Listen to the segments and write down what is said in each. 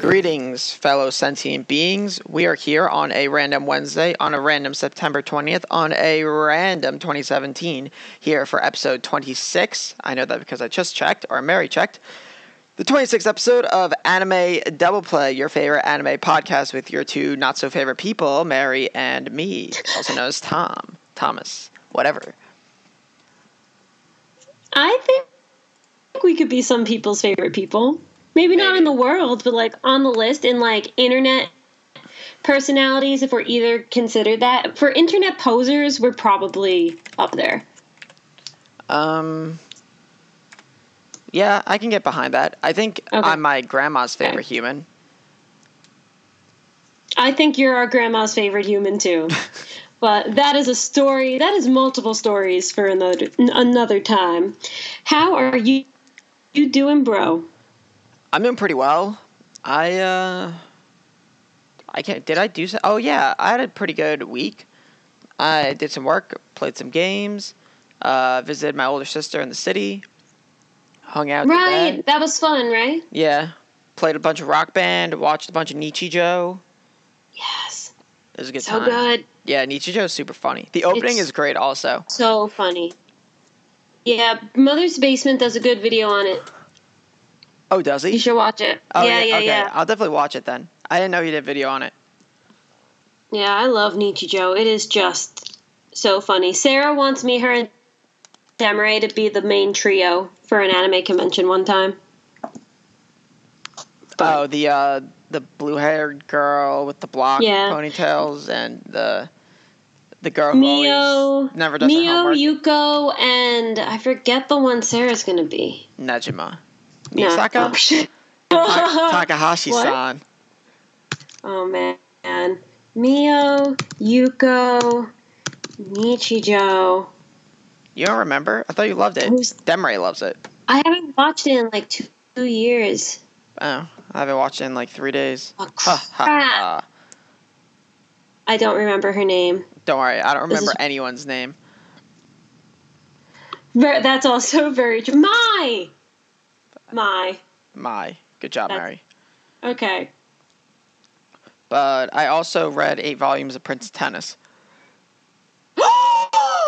Greetings, fellow sentient beings. We are here on a random Wednesday, on a random September 20th, on a random 2017, here for episode 26. I know that because I just checked, or Mary checked. The 26th episode of Anime Double Play, your favorite anime podcast with your two not so favorite people, Mary and me, also known as Tom, Thomas, whatever. I think we could be some people's favorite people. Maybe, not in the world, but like on the list in like internet personalities, if we're either considered that. For internet posers, we're probably up there. Um, yeah, I can get behind that. I think Okay. I'm my grandma's favorite Okay. human. I think you're our grandma's favorite human too. but that is a story. That is multiple stories for another another time. How are you you doing, bro? I'm doing pretty well. I uh I can't did I do so oh yeah, I had a pretty good week. I did some work, played some games, uh visited my older sister in the city, hung out Right, dad. that was fun, right? Yeah. Played a bunch of rock band, watched a bunch of Nichijou. Yes, It was a good so time. good. Yeah, Nichijou is super funny. The opening It's- is great also. So funny. Yeah, Mother's Basement does a good video on it. Oh, does he? You should watch it. Oh, yeah, yeah, okay. yeah. I'll definitely watch it then. I didn't know you did video on it. Yeah, I love Nichijou. It is just so funny. Sarah wants me, her, and Demaray to be the main trio for an anime convention one time. But- Oh, the uh the blue-haired girl with the block Yeah. ponytails and the the girl who Mio, always never does Mio, homework. Yuko, and I forget the one Sarah's gonna be. Nejima. No. Misaka? Oh, shit. Ta- Takahashi-san. Oh man. Mio, Yuko, Nichijou. You don't remember? I thought you loved it. Demray loves it. I haven't watched it in like two, two years. Oh, I haven't watched it in like three days. Oh, Ha, ha, crap. ha. I don't remember her name. Don't worry, I don't remember is- anyone's name. That's also very true. My! My. My. Good job, That's- Mary. Okay. But I also read eight volumes of Prince Tennis.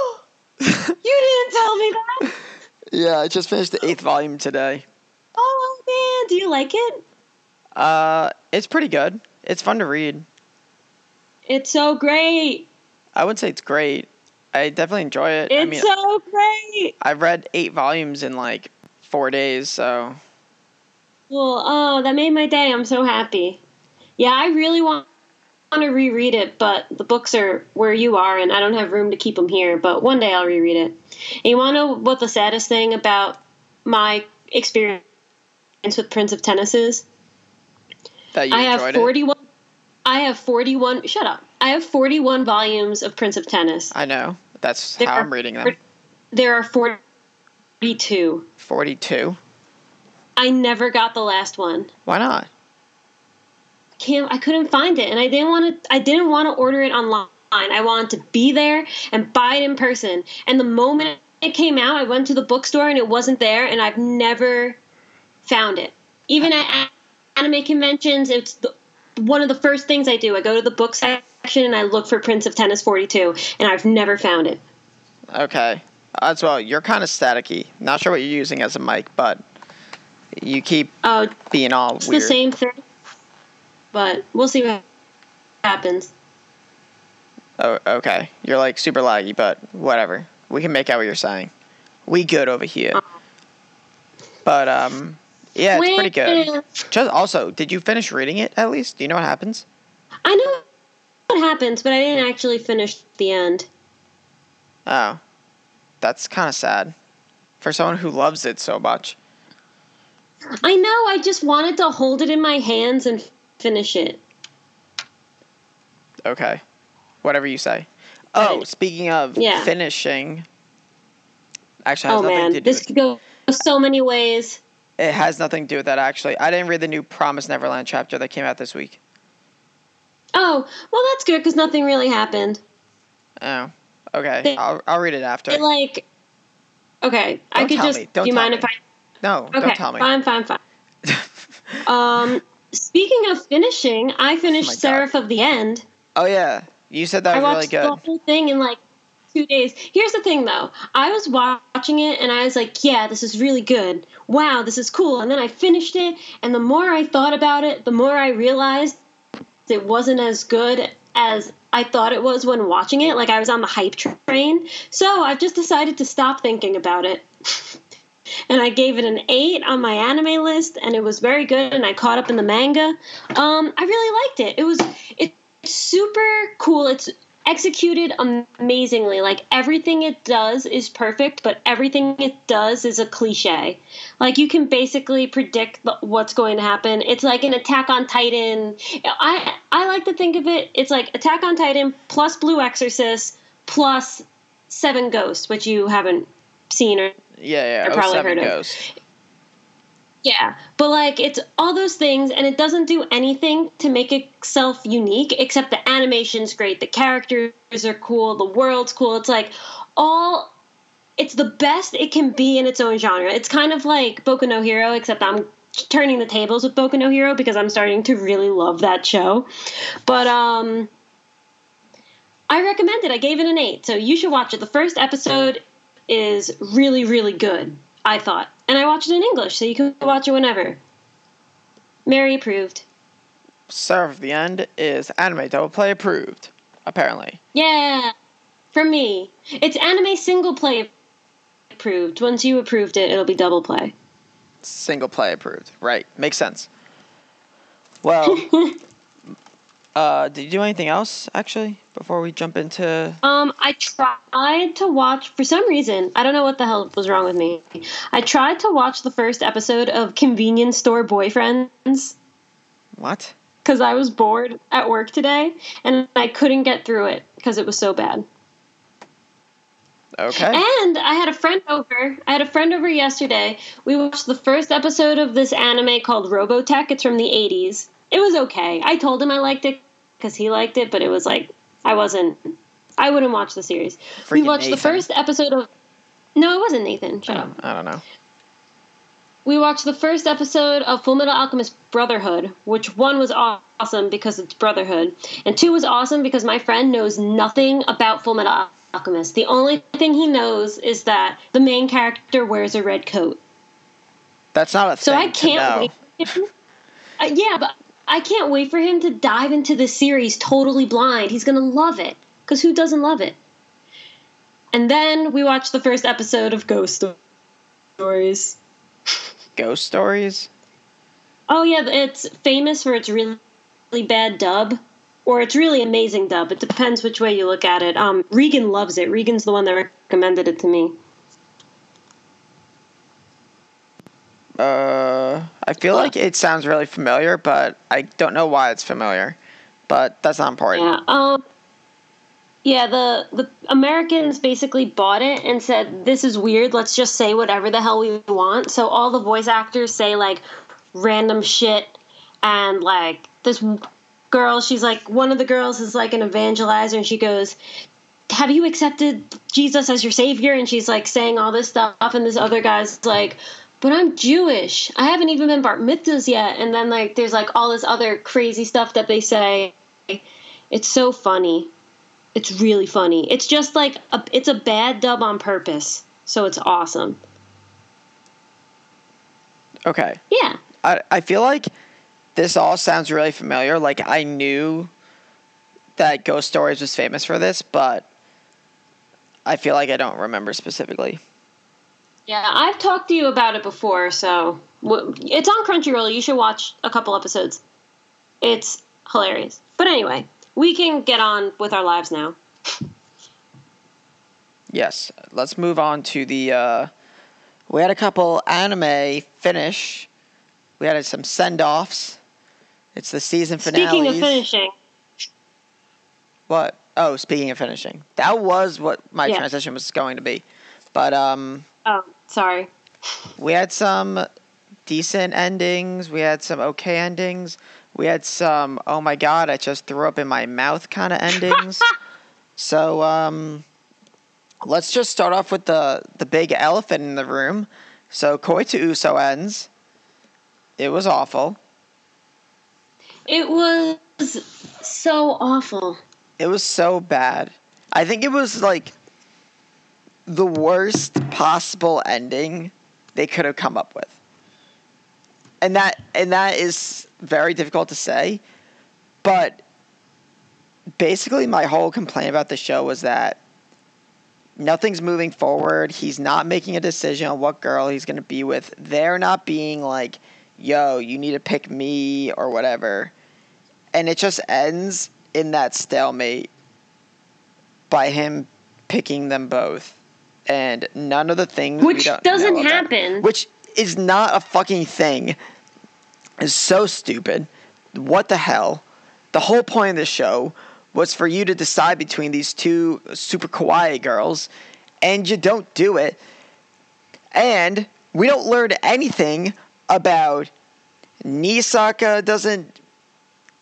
you didn't tell me that! Yeah, I just finished the eighth volume today. Oh man, do you like it? Uh, it's pretty good. It's fun to read. It's so great. I wouldn't say it's great. I definitely enjoy it. It's I mean, so great. I've read eight volumes in like four days, so Well, oh, that made my day. I'm so happy. Yeah, I really want want to reread it, but the books are where you are, and I don't have room to keep them here. But one day I'll reread it. And you want to know what the saddest thing about my experience with Prince of Tennis is? that you I have enjoyed 41. I have 41. Shut up. I have 41 volumes of Prince of Tennis. I know. That's There how are I'm reading them. There are 42. Forty-two. I never got the last one. Why not? Can't. I couldn't find it, and I didn't want to. I didn't want to order it online. I wanted to be there and buy it in person. And the moment it came out, I went to the bookstore and it wasn't there, and I've never found it. Even at anime conventions, it's the, one of the first things I do. I go to the book section and I look for Prince of Tennis 42, and I've never found it. Okay. As well, you're kind of staticky. Not sure what you're using as a mic, but you keep Oh, being all it's weird. the same thing, but we'll see what happens. Oh, okay. You're like super laggy, but whatever. We can make out what you're saying. We good over here. But um, yeah, it's pretty good. Just also, did you finish reading it at least? Do you know what happens? I know what happens, but I didn't actually finish the end. Oh, that's kind of sad for someone who loves it so much. I know. I just wanted to hold it in my hands and finish it. Okay, whatever you say. Oh, Right. speaking of Yeah. finishing, actually, has Oh nothing man, to do this could go so many ways. It has nothing to do with that actually. I didn't read the new Promise Neverland chapter that came out this week. Oh, well, that's good because nothing really happened. Oh, okay. They- I'll I'll read it after. It like, okay, I Don't could tell just. me. Don't do you mind me. if I? no, Okay, don't tell me. fine, fine, fine. Um, speaking of finishing, I oh finished Oh. Seraph of the End. Oh yeah, you said that I was watched really the whole thing in like two days. Here's the thing, though. I was watching it and I was like, "Yeah, this is really good. Wow, this is cool." And then I finished it, and the more I thought about it, the more I realized it wasn't as good as I thought it was when watching it. Like I was on the hype train. So I've just decided to stop thinking about it. and I gave it an eight on my anime list, and it was very good. And I caught up in the manga. Um, I really liked it. It was it's super cool. It's executed amazingly. Like everything it does is perfect, but everything it does is a cliche. Like you can basically predict what's going to happen. It's like an Attack on Titan. I I like to think of it. It's like Attack on Titan plus Blue Exorcist plus Seven Ghosts, which you haven't seen or Yeah, yeah. I oh, probably seven heard of. goes. yeah, but like it's all those things, and it doesn't do anything to make itself unique. Except the animation's great, the characters are cool, the world's cool. It's like all, it's the best it can be in its own genre. It's kind of like Boku no Hero, except I'm turning the tables with Boku no Hero because I'm starting to really love that show. But um, I recommend it. I gave it an eight, so you should watch it. The first episode is really, really good. I thought, and I watched it in English, so you can watch it whenever. Mary approved. Seraph of the End is anime double play approved. Apparently. Yeah, from me. It's anime single play approved. Once you approved it, it'll be double play. Single play approved. Right. Makes sense. Well, uh, did you do anything else actually before we jump into? Um, I tried to watch for some reason. I don't know what the hell was wrong with me. I tried to watch the first episode of Convenience Store Boyfriends What? because I was bored at work today, and I couldn't get through it because it was so bad. Okay. And I had a friend over. I had a friend over yesterday. We watched the first episode of this anime called Robotech. It's from the 80s. It was okay. I told him I liked it because he liked it, but it was like I wasn't. I wouldn't watch the series. we Freaking watched the first episode of. No, it wasn't Nathan. Shut up. I don't know. We watched the first episode of Full Metal Alchemist Brotherhood, which one was awesome because it's Brotherhood, and two was awesome because my friend knows nothing about Full Metal Alchemist. The only thing he knows is that the main character wears a red coat. That's not a thing. So I can't wait. Uh, yeah, but I can't wait for him to dive into the series totally blind. He's gonna love it because who doesn't love it? And then we watched the first episode of Ghost Stories. Ghost stories. Oh yeah, it's famous for its really, really bad dub, or it's really amazing dub. It depends which way you look at it. Um, Regan loves it. Regan's the one that recommended it to me. Uh, I feel like it sounds really familiar, but I don't know why it's familiar. But that's not important. Yeah. Um. Yeah, the the Americans basically bought it and said, "This is weird. Let's just say whatever the hell we want." So all the voice actors say like random shit, and like this girl, she's like one of the girls is like an evangelizer, and she goes, "Have you accepted Jesus as your savior?" And she's like saying all this stuff, and this other guy's like. But I'm Jewish. I haven't even been bar mitzvahs yet. And then like there's like all this other crazy stuff that they say. It's so funny. It's really funny. It's just like a, it's a bad dub on purpose. So it's awesome. Okay. Yeah. I I feel like this all sounds really familiar. Like I knew that Ghost Stories was famous for this, but I feel like I don't remember specifically. Yeah, I've talked to you about it before, so it's on Crunchyroll. You should watch a couple episodes. It's hilarious. But anyway, we can get on with our lives now. Yes. Let's move on to the. Uh, we had a couple anime finish. We had some send offs. It's the season finale. Speaking of finishing, What? Oh, speaking of finishing, that was what my Yeah. transition was going to be. But um, oh, sorry. we had some decent endings. We had some okay endings. We had some oh my god, I just threw up in my mouth kind of endings. so um, let's just start off with the the big elephant in the room. So Koi to Uso ends. It was awful. It was so awful. It was so bad. I think it was like the worst possible ending they could have come up with. And that and that is very difficult to say, but basically my whole complaint about the show was that nothing's moving forward. He's not making a decision on what girl he's going to be with. They're not being like, "Yo, you need to pick me" or whatever. And it just ends in that stalemate by him picking them both and none of the things Which doesn't know about- happen. which is not a fucking thing. Is so stupid. What the hell? The whole point of this show was for you to decide between these two super kawaii girls and you don't do it. And we don't learn anything about Nisaka doesn't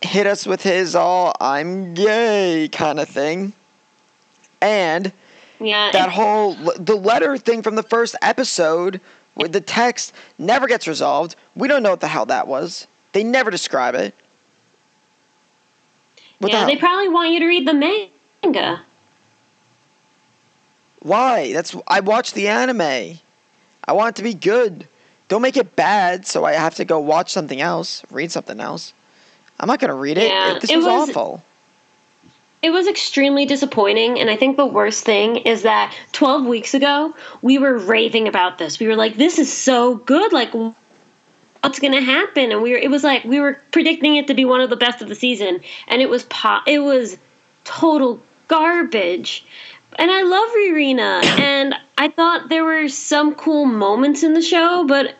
hit us with his all I'm gay kind of thing. And Yeah. that whole the letter thing from the first episode with the text never gets resolved. We don't know what the hell that was. They never describe it. What yeah, the they probably want you to read the manga. Why? That's I watched the anime. I want it to be good. Don't make it bad, so I have to go watch something else, read something else. I'm not gonna read it. Yeah, this it was, was- awful. It was extremely disappointing, and I think the worst thing is that 12 weeks ago, we were raving about this. We were like, this is so good. Like, what's going to happen? And we were, it was like, we were predicting it to be one of the best of the season, and it was po- it was total garbage. And I love Ririna, and I thought there were some cool moments in the show, but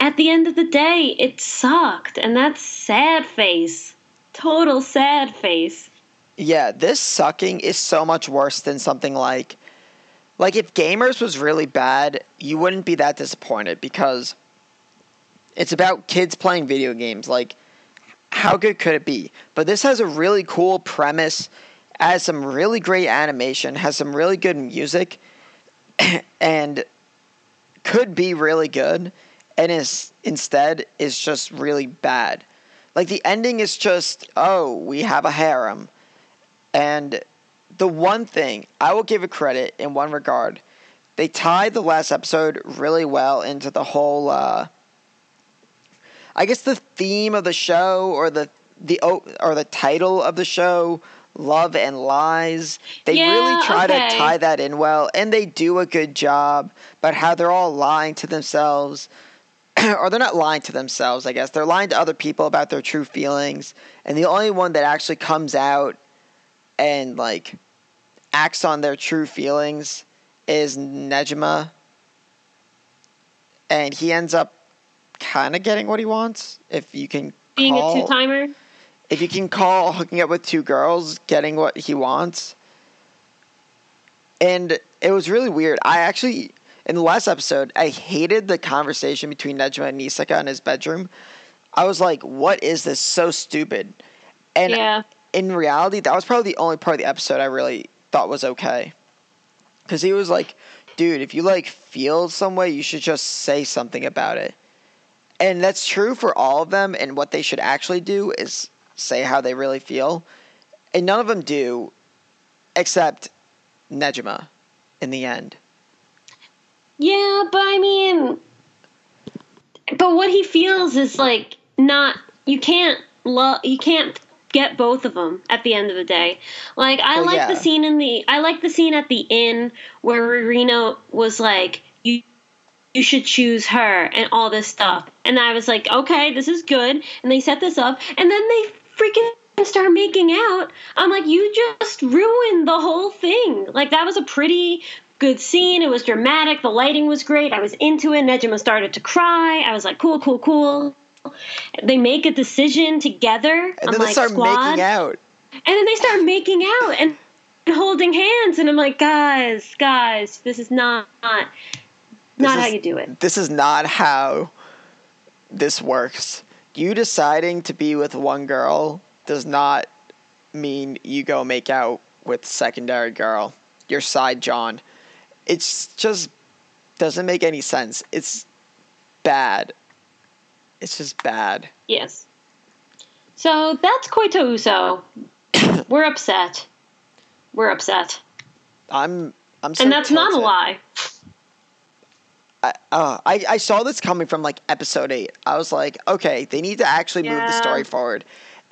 at the end of the day, it sucked, and that's sad face. Total sad face. Yeah, this sucking is so much worse than something like like if gamers was really bad, you wouldn't be that disappointed because it's about kids playing video games. Like how good could it be? But this has a really cool premise, has some really great animation, has some really good music and could be really good and is instead is just really bad. Like the ending is just, oh, we have a harem. And the one thing I will give it credit in one regard, they tied the last episode really well into the whole. Uh, I guess the theme of the show, or the the or the title of the show, love and lies. They Yeah, really try okay. to tie that in well, and they do a good job. But how they're all lying to themselves. or they're not lying to themselves, I guess. They're lying to other people about their true feelings. And the only one that actually comes out and like acts on their true feelings is Nejima. And he ends up kind of getting what he wants if you can Being call, a two timer. if you can call hooking up with two girls getting what he wants. And it was really weird. I actually in the last episode, I hated the conversation between Nejima and Nisaka in his bedroom. I was like, "What is this? So stupid." And Yeah. In reality, that was probably the only part of the episode I really thought was okay. Because he was like, dude, if you like feel some way, you should just say something about it. And that's true for all of them. And what they should actually do is say how they really feel. And none of them do, except Nejima in the end. Yeah, but I mean, but what he feels is like not. You can't love. You can't get both of them at the end of the day. Like I Well, like yeah. the scene in the. I like the scene at the inn where Reno was like, "You, you should choose her," and all this stuff. And I was like, "Okay, this is good." And they set this up, and then they freaking start making out. I'm like, "You just ruined the whole thing." Like that was a pretty good scene. It was dramatic. The lighting was great. I was into it. Nejima started to cry. I was like, cool, cool, cool. They make a decision together. And then they like, start squad. making out. And then they start making out and holding hands. And I'm like, guys, guys, this is not not, not how is- you do it. This is not how this works. You deciding to be with one girl does not mean you go make out with secondary girl, your side John. It's just doesn't make any sense. It's bad. It's just bad. Yes. So that's Koi to Uso. We're upset. We're upset. I'm I'm so and that's not a lie. I, uh, I I saw this coming from like episode eight. I was like, okay, they need to actually move the story forward,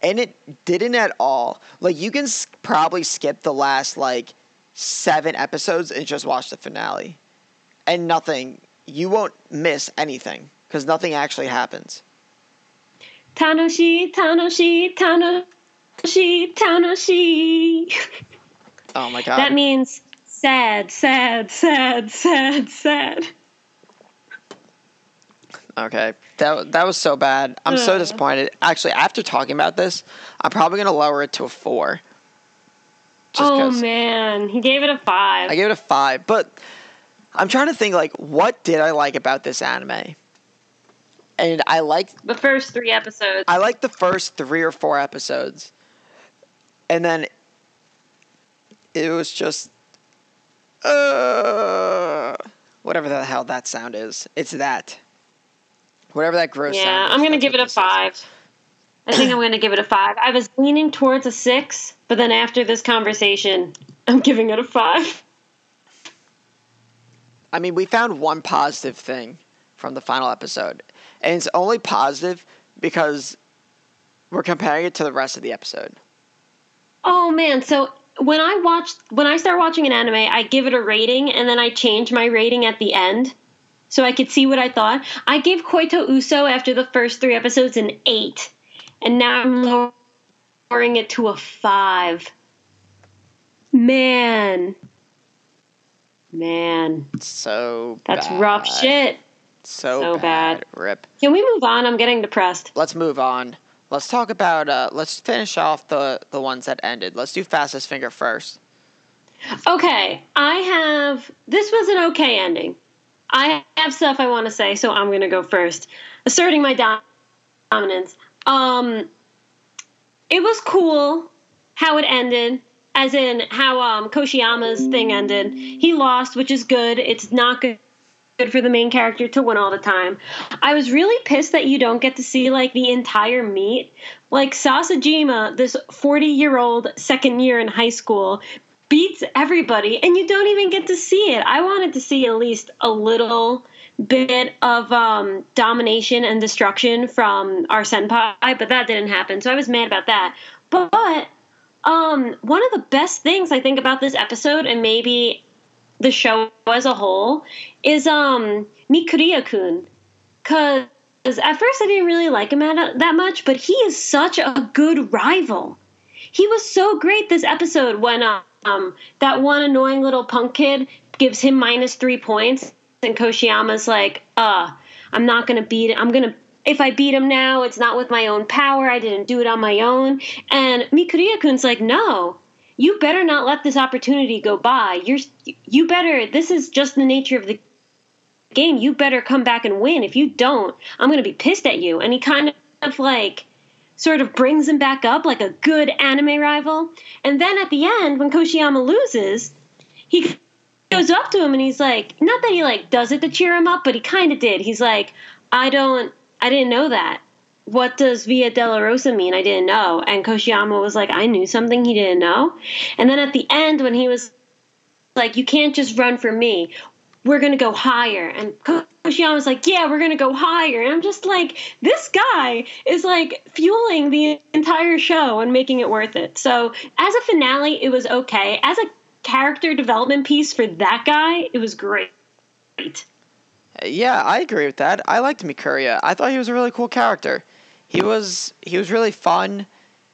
and it didn't at all. Like you can s- probably skip the last like seven episodes and just watch the finale, and nothing. You won't miss anything because nothing actually happens. Tanoshi, Tanoshi, Tanoshi, Tanoshi. Oh my god! that means sad, sad, sad, sad, sad. Okay, that that was so bad. I'm so disappointed. Actually, after talking about this, I'm probably gonna lower it to a four. Just oh 'cause- man, he gave it a five. I gave it a five, but I'm trying to think like what did I like about this anime? And I liked the first three episodes. I liked the first three or four episodes, and then it was just uh whatever the hell that sound is. It's that whatever that gross. yeah, sound is, I'm gonna give it a this is. five. I think I'm gonna give it a five. I was leaning towards a six, but then after this conversation, I'm giving it a five. I mean, we found one positive thing from the final episode, and it's only positive because we're comparing it to the rest of the episode. Oh man, so when I watch when I start watching an anime, I give it a rating and then I change my rating at the end so I could see what I thought. I gave Koi to Uso after the first 3 episodes an 8 and now I'm lowering it to a 5. Man. Man, So that's bad. rough shit. So, So bad. bad. Rip. Can we move on? I'm getting depressed. Let's move on. Let's talk about. Uh, let's finish off the the ones that ended. Let's do fastest finger first. Okay, I have. This was an okay ending. I have stuff I want to say, so I'm going to go first. Asserting my dom- dominance. Um, it was cool how it ended, as in how um, Koshiyama's thing ended. He lost, which is good. It's not good. Good for the main character to win all the time. I was really pissed that you don't get to see like the entire meet. Like Sasajima, this 40 year old second year in high school, beats everybody and you don't even get to see it. I wanted to see at least a little bit of um, domination and destruction from our senpai, but that didn't happen. So I was mad about that. But um, one of the best things I think about this episode, and maybe the show as a whole, is um, Mikuriya-kun. Because at first I didn't really like him that much, but he is such a good rival. He was so great this episode when um, that one annoying little punk kid gives him minus three points, and Koshiyama's like, uh, I'm not gonna beat it. I'm gonna if I beat him now, it's not with my own power. I didn't do it on my own. And Mikuriya-kun's like, no, you better not let this opportunity go by. You're you better. This is just the nature of the game. You better come back and win. If you don't, I'm gonna be pissed at you. And he kind of like sort of brings him back up like a good anime rival. And then at the end, when Koshiyama loses, he goes up to him and he's like, not that he like does it to cheer him up, but he kind of did. He's like, I don't, I didn't know that. What does Via Dolorosa mean? I didn't know. And Koshiyama was like, I knew something he didn't know. And then at the end, when he was like, you can't just run for me. We're going to go higher. And Koshiyama was like, yeah, we're going to go higher. And I'm just like, this guy is like fueling the entire show and making it worth it. So as a finale, it was okay. As a character development piece for that guy, it was great. Yeah, I agree with that. I liked Mikuriya. I thought he was a really cool character. He was he was really fun.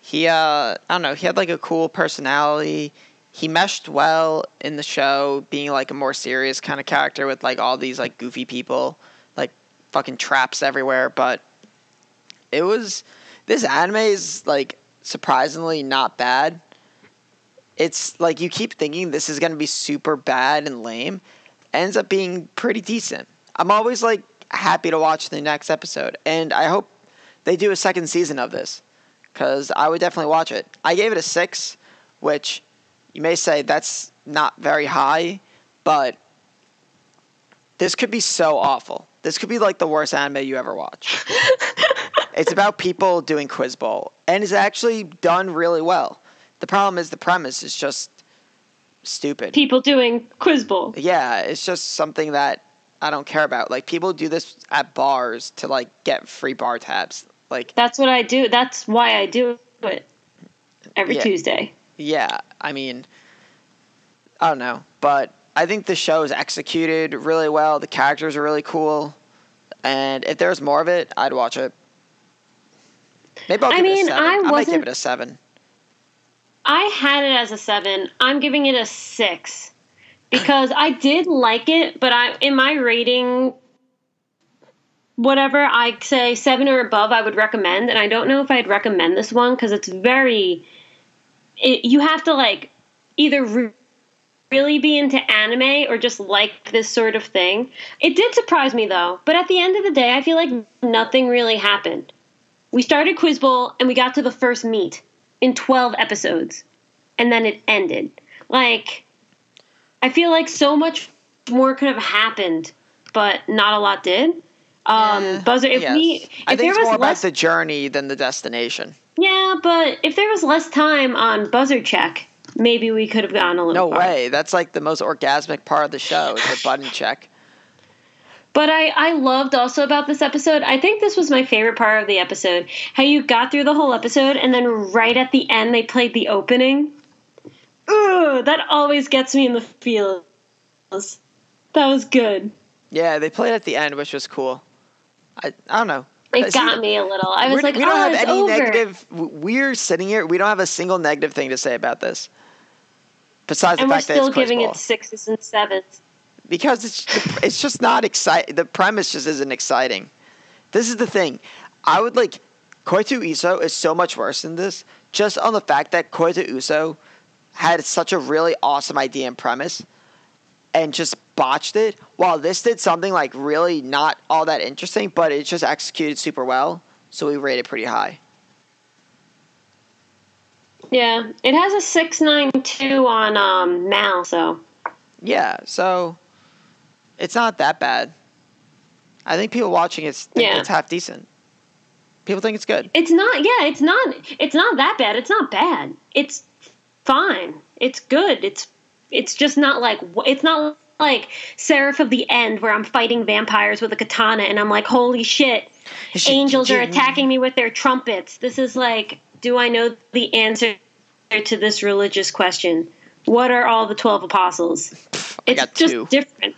He uh I don't know, he had like a cool personality. He meshed well in the show, being like a more serious kind of character with like all these like goofy people, like fucking traps everywhere, but it was this anime is like surprisingly not bad. It's like you keep thinking this is to be super bad and lame, ends up being pretty decent. I'm always like happy to watch the next episode, and I hope they do a second season of this because I would definitely watch it. I gave it a six, which you may say that's not very high, but this could be so awful. This could be like the worst anime you ever watch. it's about people doing quiz bowl, and it's actually done really well. The problem is the premise is just stupid. People doing quiz bowl. Yeah, it's just something that I don't care about. Like people do this at bars to like get free bar tabs. Like That's what I do. That's why I do it every Yeah. Tuesday. yeah, I mean I don't know, but I think the show is executed really well. The characters are really cool. And if there's more of it, I'd watch it. Maybe I'll I give mean, it a seven. I I might give it a seven. I had it as a seven. I'm giving it a six because I did like it, but I in my rating, whatever I say seven or above, I would recommend. And I don't know if I'd recommend this one because it's very. It, you have to like either re- really be into anime or just like this sort of thing. It did surprise me though, but at the end of the day, I feel like nothing really happened. We started Quiz Bowl and we got to the first meet in 12 episodes and then it ended. Like, I feel like so much more could have happened, but not a lot did. Um, Eh, Buzzer, if yes. we, if I think there it's was more less, about the journey than the destination. yeah, but if there was less time on buzzer check, maybe we could have gone a little. No farther. way. That's like the most orgasmic part of the show is the button check. But I, I loved also about this episode. I think this was my favorite part of the episode. How you got through the whole episode and then right at the end they played the opening. Ugh, that always gets me in the feels. That was good. Yeah, they played at the end, which was cool. I I don't know. It See, got me a little. I was like, we don't oh, have any over. negative. We're sitting here. We don't have a single negative thing to say about this. Besides and the we're fact that still it's quiz giving ball. it sixes and sevens. because it's it's just not exciting. The premise just isn't exciting. This is the thing. I would like Koi to Uso is so much worse than this, just on the fact that Koi to Uso had such a really awesome idea and premise, and just botched it. While this did something like really not all that interesting, but it just executed super well, so we rated pretty high. Yeah, it has a six nine two on um, Mal. So Yeah, so it's not that bad. I think people watching it think Yeah. it's half decent. People think it's good. it's not. Yeah, it's not. It's not that bad. It's not bad. It's fine. It's good. It's it's just not like it's not like Seraph of the End where I'm fighting vampires with a katana and I'm like, holy shit, angels are attacking me with their trumpets. This is like, do I know the answer to this religious question? What are all the twelve apostles? I It's got just two. different.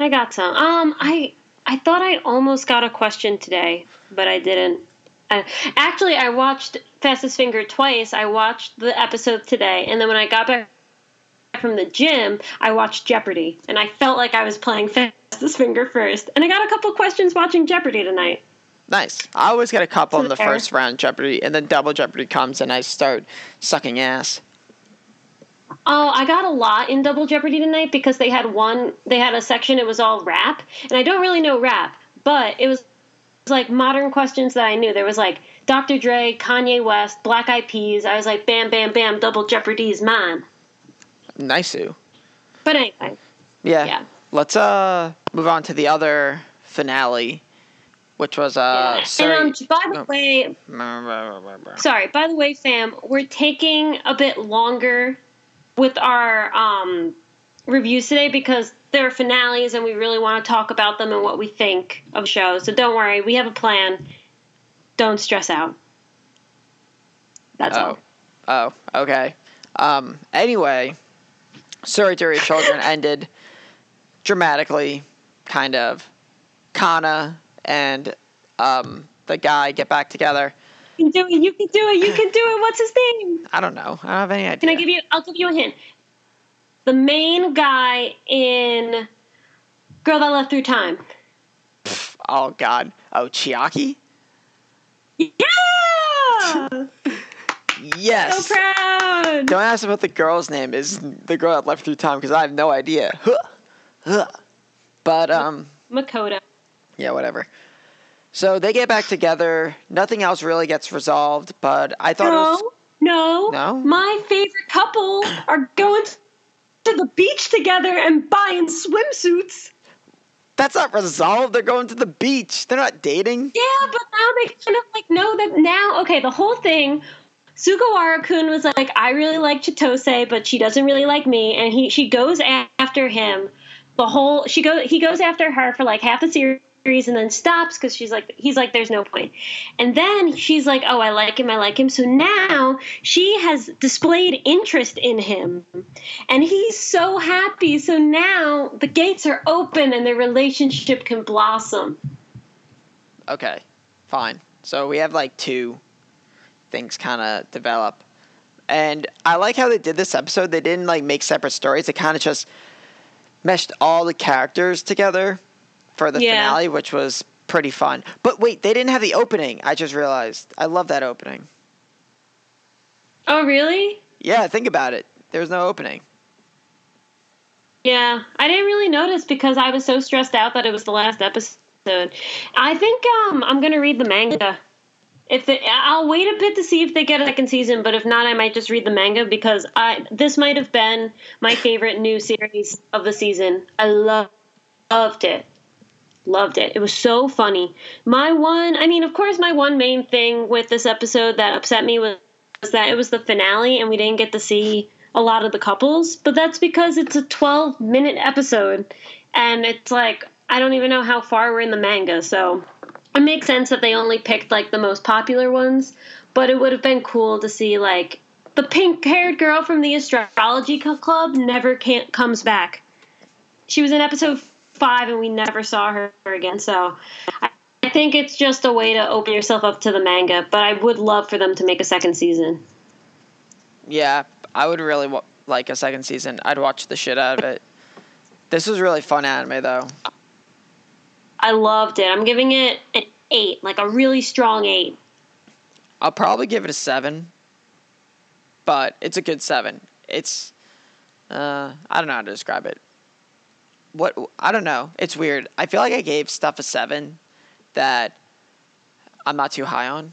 I got some. Um, I I thought I almost got a question today, but I didn't. I, actually, I watched Fastest Finger twice. I watched the episode today, and then when I got back from the gym, I watched Jeopardy, and I felt like I was playing Fastest Finger first. And I got a couple questions watching Jeopardy tonight. Nice. I always get a couple in the first round Jeopardy, and then double Jeopardy comes, and I start sucking ass. Oh, I got a lot in Double Jeopardy tonight because they had one, they had a section, it was all rap. And I don't really know rap, but it was like modern questions that I knew. There was like Dr. Dre, Kanye West, Black Eyed Peas. I was like, bam, bam, bam, Double Jeopardy is mine. Nice. -oo. But anyway, Yeah. Yeah. Let's uh move on to the other finale, which was uh. and Sorry. um, by the no. way, sorry, by the way, fam, we're taking a bit longer with our um, reviews today because they're finales and we really want to talk about them and what we think of shows. So don't worry, we have a plan. Don't stress out. That's Oh. all. Oh. Okay. Um. Anyway, Tsurezure Children ended dramatically, kind of. Kana and um the guy get back together. You can do it. You can do it. You can do it. What's his name? I don't know. I don't have any idea. Can I give you? I'll give you a hint. The main guy in Girl That Left Through Time. Oh God. Oh Chiaki. Yeah! Yes. so proud. Don't ask about the girl's name is. The girl that left through time because I have no idea. But um, Makoto. Yeah, whatever. So they get back together. Nothing else really gets resolved, but I thought it was No, no, No? My favorite couple are going to the beach together and buying swimsuits. that's not resolved. They're going to the beach. They're not dating. Yeah, but now they kind of like know that now. Okay, the whole thing. Sugawara Kun was like, I really like Chitose, but she doesn't really like me, and he she goes after him. The whole she go he goes after her for like half the series and then stops because she's like he's like there's no point. And then she's like, oh I like him I like him. So now she has displayed interest in him, and he's so happy. So now the gates are open and their relationship can blossom. Okay, fine. So we have like two things kind of develop. And I like how they did this episode. They didn't like make separate stories. They kind of just meshed all the characters together for the Yeah. finale, which was pretty fun. But wait, they didn't have the opening. I just realized. I love that opening. Oh really? Yeah, think about it. There was no opening. Yeah, I didn't really notice because I was so stressed out that it was the last episode. I think um, I'm gonna read the manga. If the, I'll wait a bit to see if they get a second season, but if not, I might just read the manga because I this might have been my favorite new series of the season. I love loved it, loved it. It was so funny. My one, I mean, of course, my one main thing with this episode that upset me was, was that it was the finale and we didn't get to see a lot of the couples, but that's because it's a 12 minute episode and it's like I don't even know how far we're in the manga, so it makes sense that they only picked like the most popular ones, but it would have been cool to see like the pink-haired girl from the astrology club never can't comes back. She was in episode 5 and we never saw her again, so I I think it's just a way to open yourself up to the manga, but I would love for them to make a second season. Yeah, I would really wa- like a second season. I'd watch the shit out of it. This was really fun anime though. I loved it. I'm giving it an 8, like a really strong 8. I'll probably give it a seven, but it's a good seven. It's, uh, I don't know how to describe it. What I don't know. It's weird. I feel like I gave stuff a seven that I'm not too high on,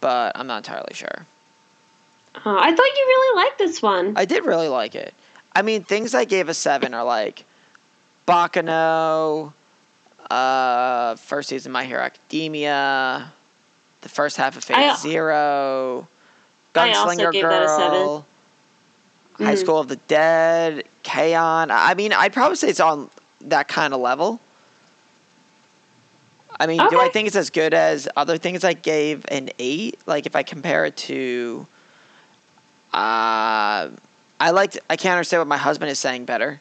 but I'm not entirely sure. Oh, I thought you really liked this one. I did really like it. I mean, things I gave a seven are like Baccano, uh, first season My Hero Academia, the first half of Phase I- Zero, I also Gunslinger gave that a seven. Girl, High Mm. School of the Dead, K-On! I mean, I'd probably say it's on that kind of level. I mean, do I think it's as good as other things I gave an eight? Like if I compare it to, uh, I liked. I can't understand what my husband is saying better.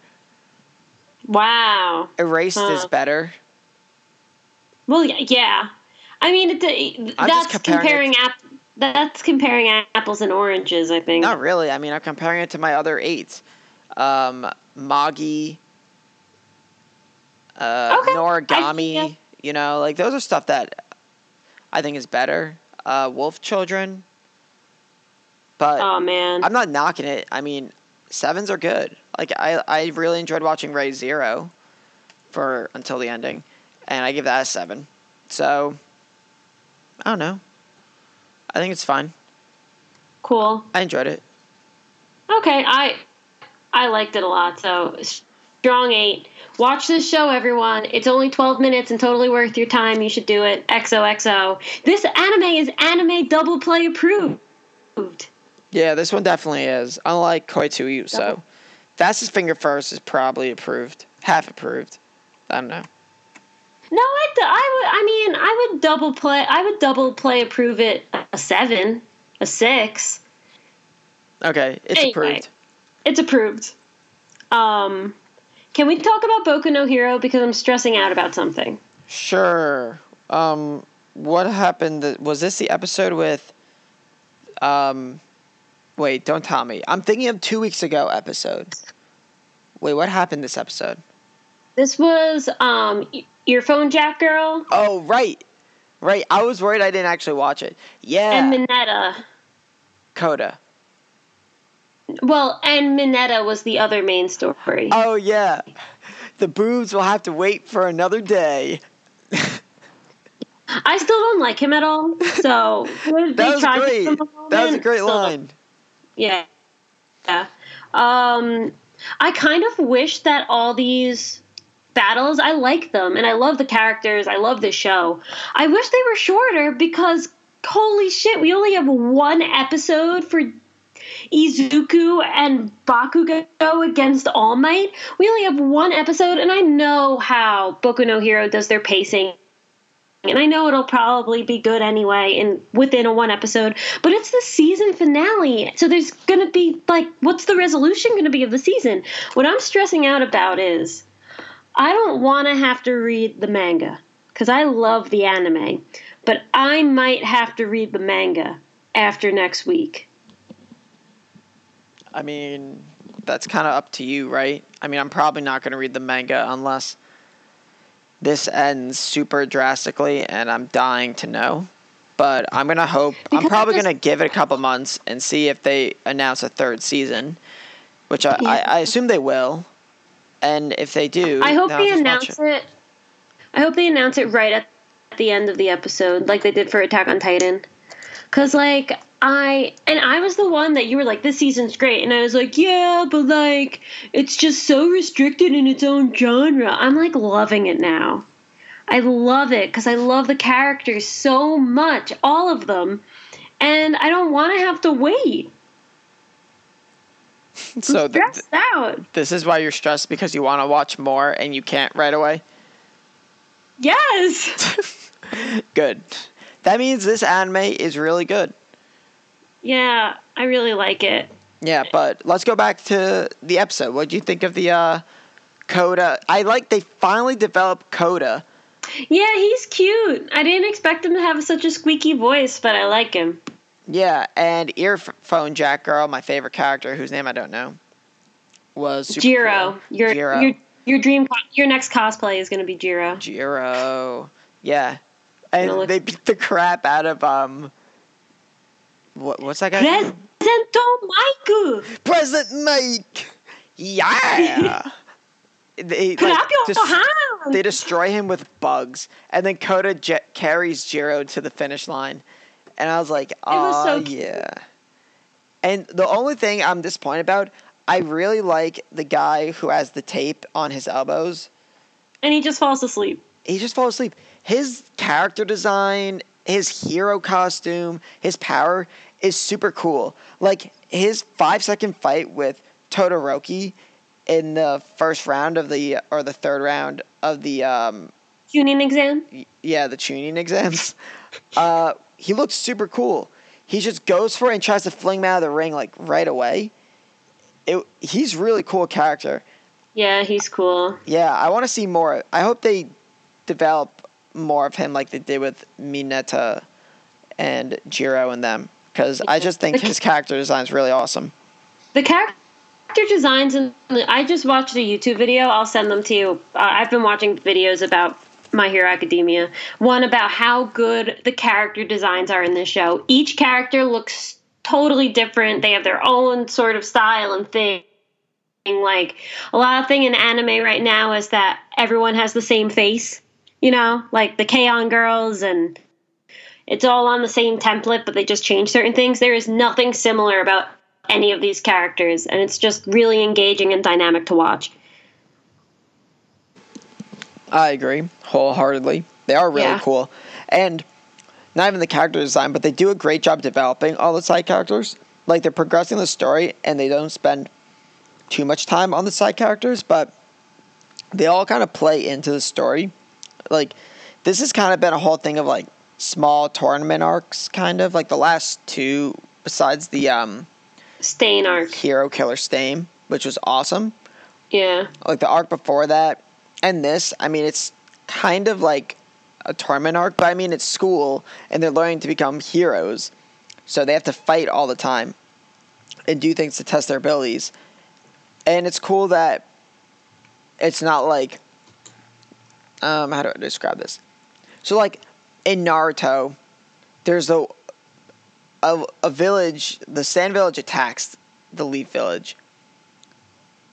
Wow. Erased is better. Well, yeah. I mean, it, it, that's comparing comparing app. That's comparing apples and oranges. I think. Not really. I mean, I'm comparing it to my other eight. Um, Magi, uh, Okay. Noragami. ya. You know, like those are stuff that I think is better. Uh, Wolf Children. But Oh man. I'm not knocking it. I mean, sevens are good. Like I, I really enjoyed watching Ray Zero for until the ending, and I give that a seven. So I don't know. I think it's fine. cool. I enjoyed it. Okay, I I liked it a lot. So strong eight. Watch this show, everyone. It's only 12 minutes and totally worth your time. You should do it. XOXO. This anime is anime double play approved. Yeah, this one definitely is. Unlike Koi to Uso Double. Fastest Finger First is probably approved, half approved. I don't know. No, I, d- I would. I mean, I would double play. I would double play approve it a seven, a six. Okay, it's Anyway. approved. It's approved. Um, can we talk about Boku no Hero because I'm stressing out about something? Sure. Um, what happened? Was this the episode with? Um, wait, don't tell me. I'm thinking of two weeks ago episode. Wait, what happened this episode? This was um, Earphone Jack Girl Oh, right, right. I was worried I didn't actually watch it. Yeah, and Mineta. Coda. Well, and Mineta was the other main story. Oh yeah, the boobs will have to wait for another day. I still don't like him at all. So That was great. That was a great so- line. Yeah. Yeah. Um, I kind of wish that all these battles, I like them and I love the characters. I love this show. I wish they were shorter because holy shit, we only have one episode for Izuku and Bakugo against All Might. We only have one episode, and I know how Boku no Hero does their pacing and I know it'll probably be good anyway in within a one episode, but it's the season finale. So there's going to be like what's the resolution going to be of the season? What I'm stressing out about is I don't want to have to read the manga cuz I love the anime, but I might have to read the manga after next week. I mean, that's kind of up to you, right? I mean, I'm probably not going to read the manga unless this ends super drastically and I'm dying to know. But I'm going to hope. I'm probably going to give it a couple months and see if they announce a third season, which I, Yeah. I, I assume they will. And if they do, I hope they announce watch it. I hope they announce it right at the end of the episode, like they did for Attack on Titan. Cause like I and I was the one that you were like, this season's great, and I was like, yeah, but like it's just so restricted in its own genre. I'm like loving it now. I love it because I love the characters so much, all of them, and I don't want to have to wait. So th- stressed out. this is why you're stressed because you want to watch more and you can't right away. Yes. Good. That means this anime is really good. yeah, I really like it. Yeah, but let's go back to the episode. What do you think of the uh, Koda? I like they finally developed Koda. Yeah, he's cute. I didn't expect him to have such a squeaky voice, but I like him. Yeah, and earphone Jack Girl, my favorite character, whose name I don't know, was super Jiro, cool. your Jiro. your your dream, your next cosplay is going to be Jiro. Jiro. Yeah, and looks- they beat the crap out of um. What what's that guy? name? Mic. President Mic. Yeah. they like, your hands. they destroy him with bugs, and then Koda j- carries Jiro to the finish line, and I was like, oh so yeah. And the only thing I'm disappointed about, I really like the guy who has the tape on his elbows. and he just falls asleep. He just falls asleep. His character design, his hero costume, his power is super cool. Like his five second fight with Todoroki in the first round of the or the third round of the um Tuning exam. yeah the tuning exams. Uh, he looks super cool. He just goes for it and tries to fling him out of the ring like right away. It, he's really cool character. Yeah, he's cool. Yeah, I want to see more. I hope they develop more of him like they did with Mineta and Jiro and them because I just think his character design is really awesome. The character designs and I just watched a YouTube video. I'll send them to you. Uh, I've been watching videos about My Hero Academia. One about how good the character designs are in this show. Each character looks totally different. They have their own sort of style and thing. Like a lot of thing in anime right now is that everyone has the same face. You know, like the K-On! girls and it's all on the same template, but they just change certain things. There is nothing similar about any of these characters, and it's just really engaging and dynamic to watch. I agree wholeheartedly. They are really Yeah. cool, and not even the character design, but they do a great job developing all the side characters. Like they're progressing the story, and they don't spend too much time on the side characters, but they all kind of play into the story. Like this has kind of been a whole thing of like small tournament arcs, kind of like the last two, besides the um, Stain arc, Hero Killer Stain, which was awesome. yeah, Like the arc before that, and this. I mean, it's kind of like a tournament arc, but I mean, it's school, and they're learning to become heroes, so they have to fight all the time and do things to test their abilities. And it's cool that it's not like um how do I describe this? So like in Naruto, there's a a, a village, the Sand Village attacks the Leaf Village,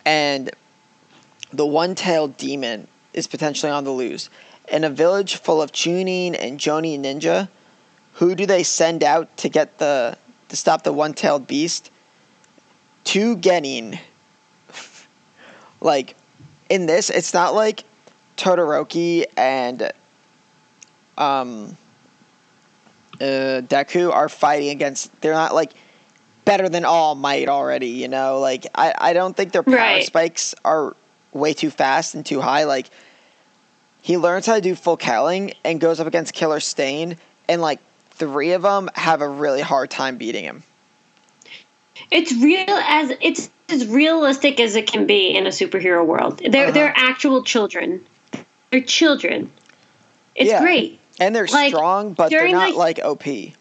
and the one-tailed demon is potentially on the loose, in a village full of Chunin and Jonin Ninja, who do they send out to get the to stop the one-tailed beast? To Genin. like in this, it's not like Todoroki and um uh, Deku are fighting against. They're not like better than All Might already. You know, like I I don't think their power Right. spikes are way too fast and too high. Like he learns how to do full Cowling and goes up against Killer Stain, and like three of them have a really hard time beating him. It's real as it's as realistic as it can be in a superhero world. They're Uh-huh. they're actual children. They're children. It's Yeah. great. And they're Like, strong, but they're not the- like OP.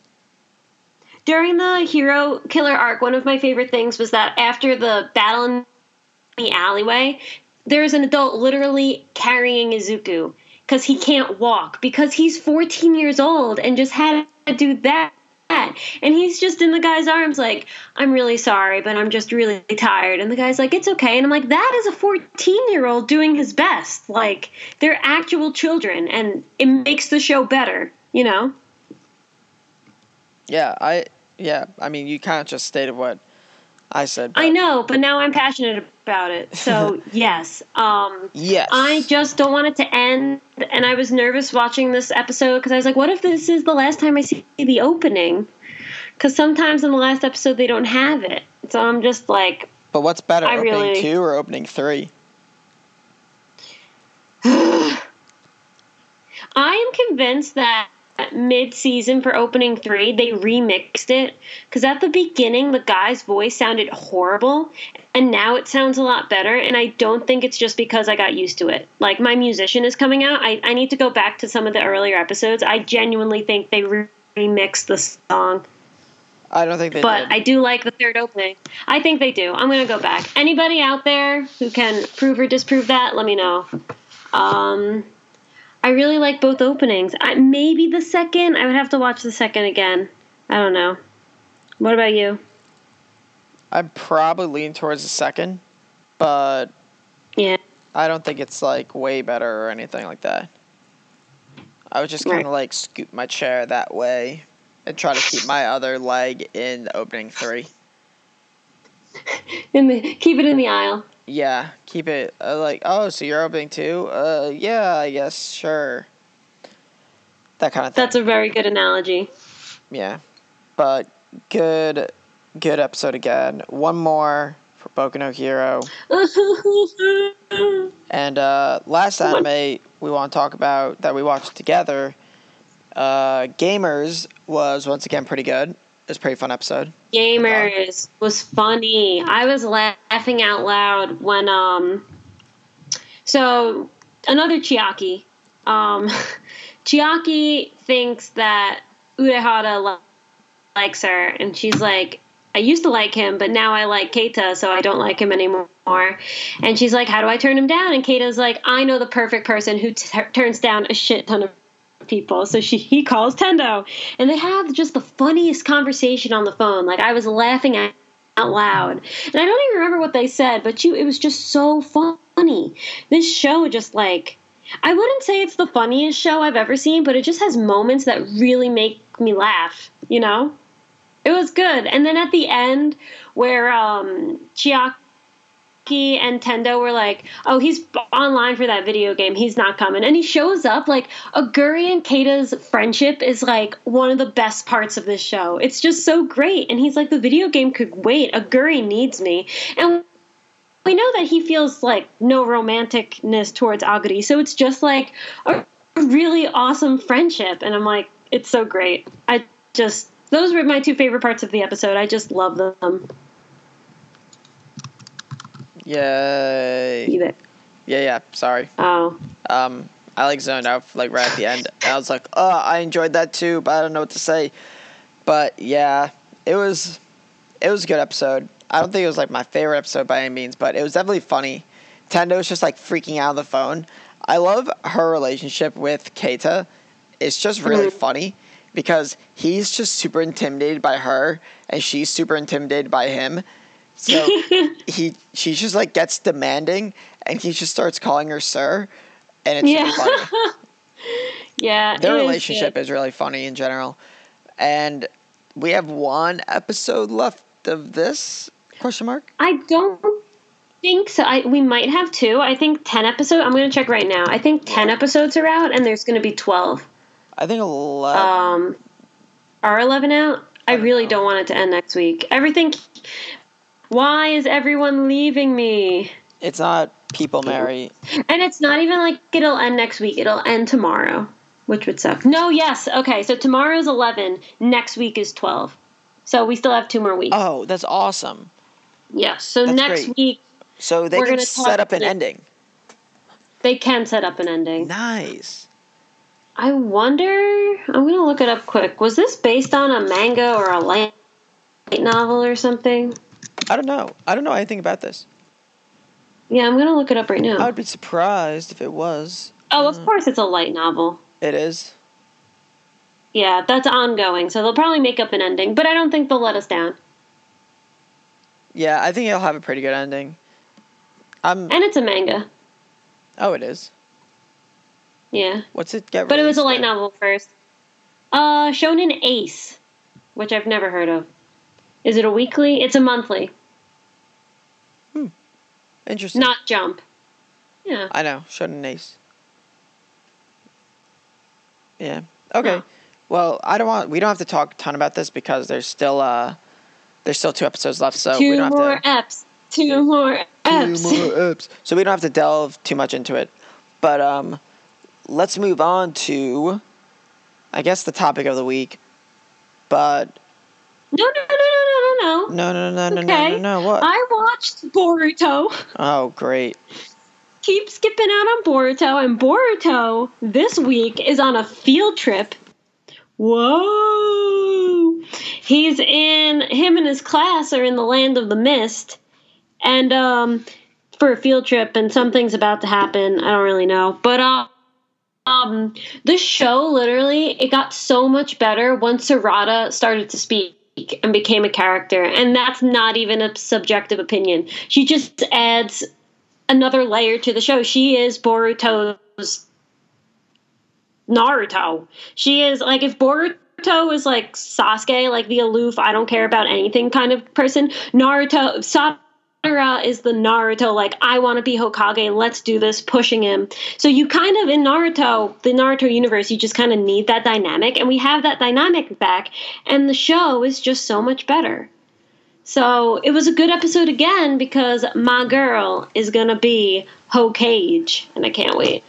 During the hero killer arc, one of my favorite things was that after the battle in the alleyway, there's an adult literally carrying Izuku because he can't walk because he's 14 years old and just had to do that. And he's just in the guy's arms, like, I'm really sorry, but I'm just really tired. And the guy's like, It's okay. And I'm like, That is a 14 year old doing his best. Like, they're actual children, and it makes the show better, you know? Yeah, I yeah. I mean, you kind of just stated what I said. I know, but now I'm passionate about it. So yes, um, Yes. I just don't want it to end. And I was nervous watching this episode because I was like, "What if this is the last time I see the opening?" Because sometimes in the last episode they don't have it. So I'm just like, But what's better, I opening really- two or opening three? I am convinced that mid-season for opening three they remixed it because at the beginning the guy's voice sounded horrible and now it sounds a lot better and i don't think it's just because i got used to it like my musician is coming out i, I need to go back to some of the earlier episodes i genuinely think they re- remixed the song I don't think they but did. I do like the third opening. I think they do. I'm gonna go back. Anybody out there who can prove or disprove that, let me know. Um, I really like both openings. I, maybe the second. I would have to watch the second again. I don't know. What about you? I'm probably leaning towards the second, but Yeah. I don't think it's like way better or anything like that. I would just kind Right. of like scoop my chair that way and try to keep my other leg in the opening three. In the keep it in the aisle. Yeah, keep it uh, like oh, so you're opening too? Uh, yeah, I guess sure. That kind of thing. That's a very good analogy. Yeah, but good, good episode again. One more for Boku no Hero, and uh, last anime we want to talk about that we watched together. Uh, Gamers was once again pretty good. Was pretty fun episode. Gamers was funny. I was laughing out loud when um so another Chiaki. Um Chiaki thinks that Uehara li- likes her and she's like I used to like him, but now I like Keita, so I don't like him anymore. And she's like, "How do I turn him down?" And Keita's like, "I know the perfect person who t- turns down a shit ton of people. So she he calls Tendo, and they have just the funniest conversation on the phone. Like I was laughing out loud, and I don't even remember what they said, but you it was just so funny. This show just like I wouldn't say it's the funniest show I've ever seen, but it just has moments that really make me laugh. You know, it was good. And then at the end, where um And Tendo were like, "Oh, he's online for that video game. He's not coming." And he shows up like Aguri and Keita's friendship is like one of the best parts of this show. It's just so great. And he's like, "The video game could wait. Aguri needs me." And we know that he feels like no romanticness towards Aguri, so it's just like a really awesome friendship. And I'm like, it's so great. I just those were my two favorite parts of the episode. I just love them. Yay! Either. Yeah, yeah. Sorry. Oh. Um, I like zoned out like right at the end. I was like, oh, I enjoyed that too, but I don't know what to say. But yeah, it was it was a good episode. I don't think it was like my favorite episode by any means, but it was definitely funny. Tendo's just like freaking out on the phone. I love her relationship with Keita. It's just really Mhm. funny because he's just super intimidated by her and she's super intimidated by him. So he she just like gets demanding and he just starts calling her sir and it's Yeah. really funny. Yeah, Their relationship good. is really funny in general. And we have one episode left of this question mark. I don't think so. I we might have two. I think ten episodes. I'm gonna check right now. I think ten episodes are out, and there's gonna be twelve. I think 11. Um, are eleven out? I, don't really know. don't want it to end next week. Everything. Why is everyone leaving me? it's not people Mary. And it's not even like it'll end next week. It'll end tomorrow, which would suck. No, yes. Okay, so tomorrow's 11. Next week is 12. So we still have two more weeks. Oh, that's awesome. yes. So that's next great. week So they We're can gonna set up an to- ending. they can set up an ending. Nice. I wonder. I'm gonna look it up quick. Was this based on a manga or a light novel or something? I don't know. I don't know anything about this. Yeah, I'm gonna look it up right now. I would be surprised if it was. oh, of course, it's a light novel. It is. Yeah, that's ongoing, so they'll probably make up an ending. But I don't think they'll let us down. Yeah, I think it'll have a pretty good ending. I'm. And it's a manga. Oh, it is. Yeah. What's it get? But it was a light novel first. Uh, Shonen Ace, which I've never heard of. Is it a weekly? It's a monthly, Interesting. not Jump. Yeah. I know. Shonen Ace. Yeah. Okay. Huh. Well, I don't want. We don't have to talk a ton about this because there's still uh, there's still two episodes left, so we Two don't more have to. eps. Two more eps. Two more eps. So we don't have to delve too much into it, but um, let's move on to, I guess the topic of the week, but No, no, no, no, no, no, no. no, no, no, no, no, no, no, what? I watched Boruto. Oh, great. Keep skipping out on Boruto, and Boruto this week is on a field trip. Whoa! He's in him and his class are in the land of the mist, and um, for a field trip, and something's about to happen. I don't really know, but uh, um, the show literally it got so much better once Sarada started to speak and became a character, and that's not even a subjective opinion. She just adds another layer to the show. She is Boruto's Naruto. She is like if Boruto is like Sasuke, like the aloof, I don't care about anything kind of person. Naruto, Sakura is the Naruto, like I want to be Hokage, let's do this, pushing him. So you kind of in Naruto, the Naruto universe, you just kind of need that dynamic, and we have that dynamic back, and the show is just so much better. So it was a good episode again because my girl is gonna be Hokage, and I can't wait.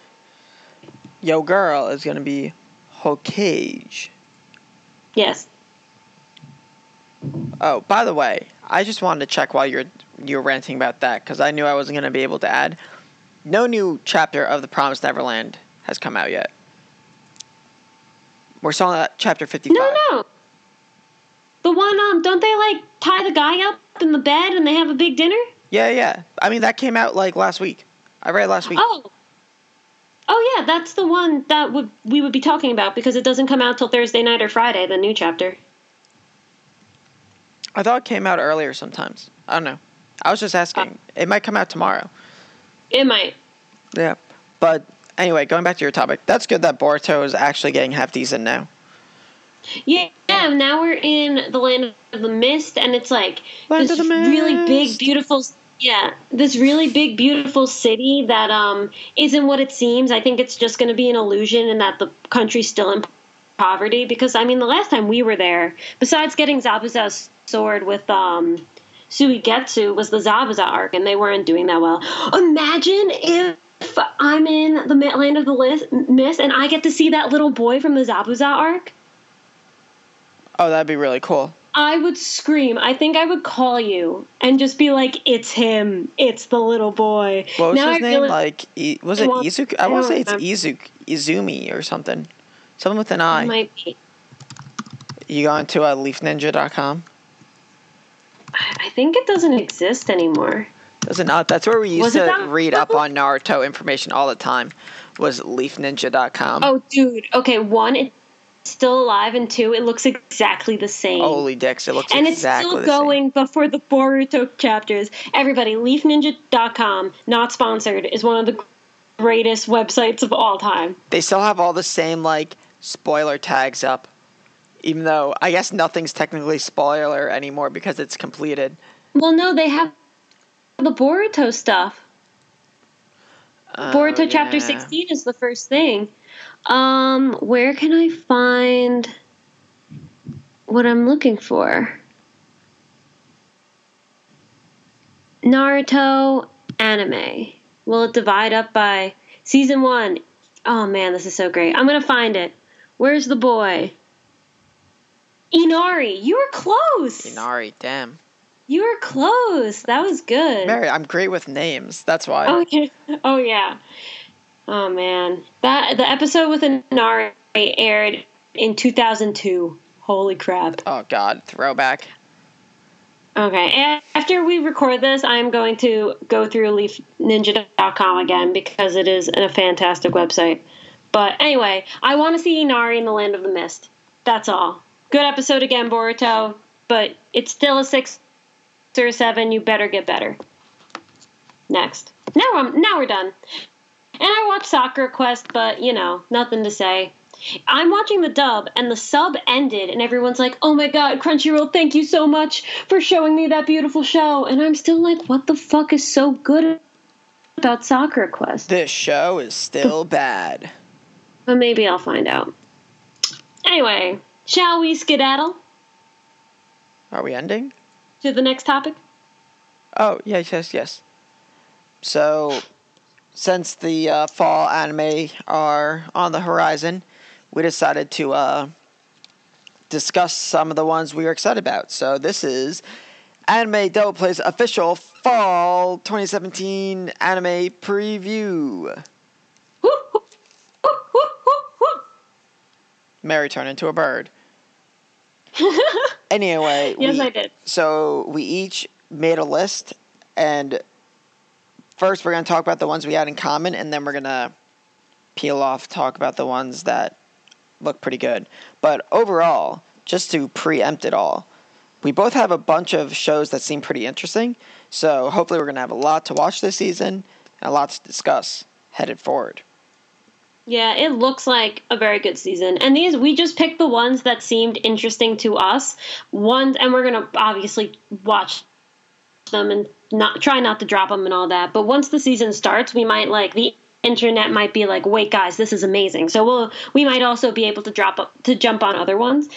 Yo, girl is gonna be Hokage. Yes. Oh, by the way, I just wanted to check while you're you're ranting about that because I knew I wasn't gonna be able to add. No new chapter of the Promised Neverland has come out yet. We're still at chapter fifty-five. No, no. The one, um, don't they like tie the guy up in the bed and they have a big dinner? Yeah, yeah. I mean, that came out like last week. I read it last week. Oh. Oh yeah, that's the one that would we would be talking about because it doesn't come out till Thursday night or Friday. The new chapter. I thought it came out earlier sometimes. I don't know. I was just asking. it might come out tomorrow. It might. Yeah. But anyway, going back to your topic, that's good that Boruto is actually getting half decent now. Yeah, yeah. Now we're in the land of the mist, and it's like Land this really big, beautiful. Yeah, this really big, beautiful city that um isn't what it seems. I think it's just going to be an illusion, and that the country's still in poverty. Because I mean, the last time we were there, besides getting Zabuza's sword with um Suigetsu, was the Zabuza arc, and they weren't doing that well. Imagine if. I'm in the land of the Lis- mist, and I get to see that little boy from the Zabuza arc. Oh, that'd be really cool. I would scream. I think I would call you and just be like, "It's him! It's the little boy." What was Now his I name? really- like, was it want- Izuku? I I want to say it's remember. Izuk, Izumi or something. Something with an I. might be. You go into uh, leafninja.com. I think it doesn't exist anymore. Does it not? That's where we used Was to read up on Naruto information all the time. Was leafninja.com. Oh, dude. Okay, one, it's still alive, and two, it looks exactly the same. Holy dicks! It looks exactly the same. and exactly it's still going before the Boruto chapters. Everybody, leafninja.com, not sponsored, is one of the greatest websites of all time. They still have all the same like spoiler tags up, even though I guess nothing's technically spoiler anymore because it's completed. Well, no, they have the Boruto stuff. Oh, Boruto chapter yeah. 16 is the first thing. Um, where can I find what I'm looking for? Naruto anime. Will it divide up by season one? Oh man, this is so great. I'm gonna find it. Where's the boy? Inari, you were close. Inari, damn. You were close. That was good. Mary, I'm great with names. That's why. Oh, okay. Oh yeah. Oh man, that the episode with Inari aired in 2002. Holy crap. Oh God, throwback. Okay. After we record this, I'm going to go through leafninja.com again because it is a fantastic website. But anyway, I want to see Inari in the Land of the Mist. That's all. Good episode again, Boruto. But it's still a six or a seven. You better get better. Next. Now I'm now we're done. And I watched Sakura Quest, but you know, nothing to say. I'm watching the dub, and the sub ended, and everyone's like, "Oh my god, Crunchyroll, thank you so much for showing me that beautiful show." And I'm still like, "What the fuck is so good about Sakura Quest?" This show is still bad. But maybe I'll find out. Anyway, shall we skedaddle Are we ending? to the next topic? Oh, yes, yes, yes. So, since the uh, fall anime are on the horizon, we decided to uh, discuss some of the ones we are excited about. So, this is Anime Double Play's official fall 2017 anime preview. Woo, woo, woo, woo, woo, Mary turned into a bird. Anyway, yes, we, I did. So we each made a list, and first we're going to talk about the ones we had in common, and then we're going to peel off, talk about the ones that look pretty good. But overall, just to preempt it all, we both have a bunch of shows that seem pretty interesting. So hopefully, we're going to have a lot to watch this season and a lot to discuss headed forward. Yeah, it looks like a very good season. And these we just picked the ones that seemed interesting to us. Ones and we're going to obviously watch them and not try not to drop them and all that. But once the season starts, we might like the internet might be like, "Wait guys, this is amazing." So we'll we might also be able to drop up to jump on other ones.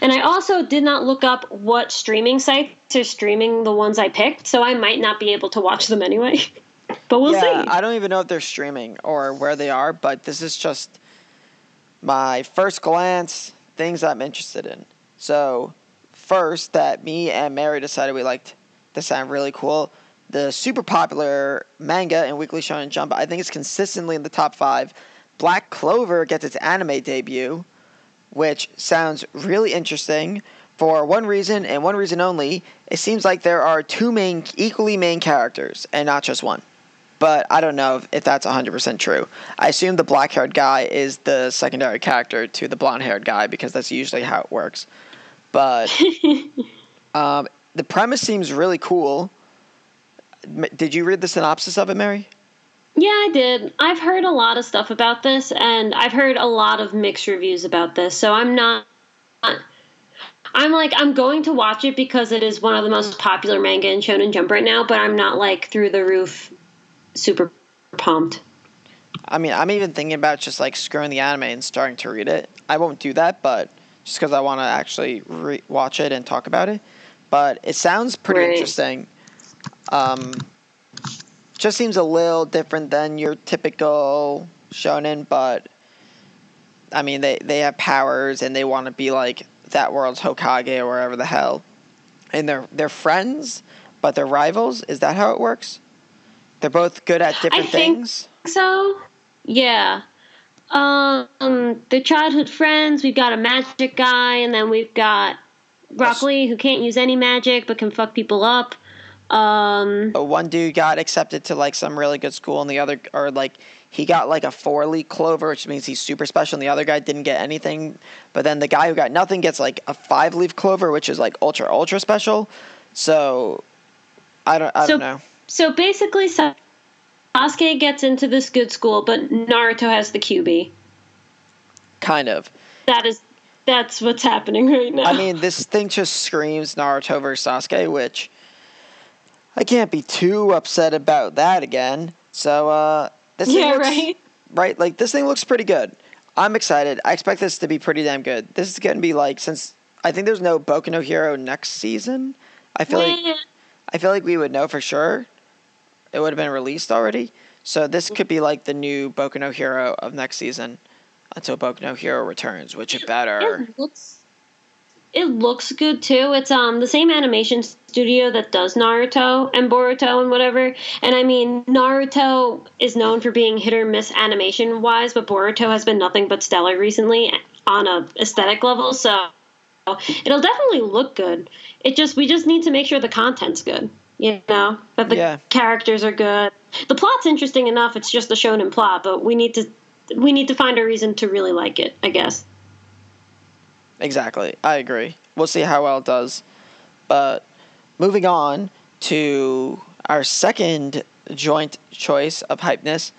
And I also did not look up what streaming sites are streaming the ones I picked, so I might not be able to watch them anyway. but we'll yeah, see. I don't even know if they're streaming or where they are, but this is just my first glance things I'm interested in. So, first, that me and Mary decided we liked the sound really cool. The super popular manga and Weekly Shonen Jump, I think it's consistently in the top five. Black Clover gets its anime debut, which sounds really interesting for one reason and one reason only. It seems like there are two main, equally main characters and not just one but I don't know if, if that's 100% true. I assume the black haired guy is the secondary character to the blonde haired guy because that's usually how it works. But um, the premise seems really cool. Did you read the synopsis of it, Mary? Yeah, I did. I've heard a lot of stuff about this, and I've heard a lot of mixed reviews about this. So I'm not. I'm like I'm going to watch it because it is one of the most popular manga in Shonen Jump right now, but I'm not like through the roof, super pumped. I mean, I'm even thinking about just like screwing the anime and starting to read it. I won't do that, but just because I want to actually re- watch it and talk about it. But it sounds pretty Right. interesting. Um, just seems a little different than your typical shonen, but I mean, they they have powers and they want to be like that world's Hokage or wherever the hell. And they're they're friends, but they're rivals. Is that how it works? They're both good at different think- things. So, yeah. Um, the childhood friends. We've got a magic guy, and then we've got Broccoli, who can't use any magic but can fuck people up. Um, But one dude got accepted to like some really good school, and the other, or like he got like a four leaf clover, which means he's super special. And the other guy didn't get anything, but then the guy who got nothing gets like a five leaf clover, which is like ultra ultra special. So I don't, I So- don't know. So basically, Sasuke gets into this good school, but Naruto has the Kyuubi. Kind of. That is that's what's happening right now. I mean, this thing just screams Naruto versus Sasuke, which I can't be too upset about that again. So, uh, this thing yeah, looks, right. right? Like this thing looks pretty good. I'm excited. I expect this to be pretty damn good. This is going to be like since I think there's no Boku no Hero next season. I feel like I feel like we would know for sure. It would have been released already. So this could be like the new Boku no Hero of next season until Boku no Hero returns, which it better. it looks it looks good too. It's um the same animation studio that does Naruto and Boruto and whatever. And I mean Naruto is known for being hit or miss animation wise, but Boruto has been nothing but stellar recently on a aesthetic level. So it'll definitely look good. It just we just need to make sure the content's good. You know that the Yeah. characters are good. The plot's interesting enough. It's just a shonen plot, but we need to we need to find a reason to really like it. I guess. Exactly. I agree. We'll see how well it does. But moving on to our second joint choice of hypeness,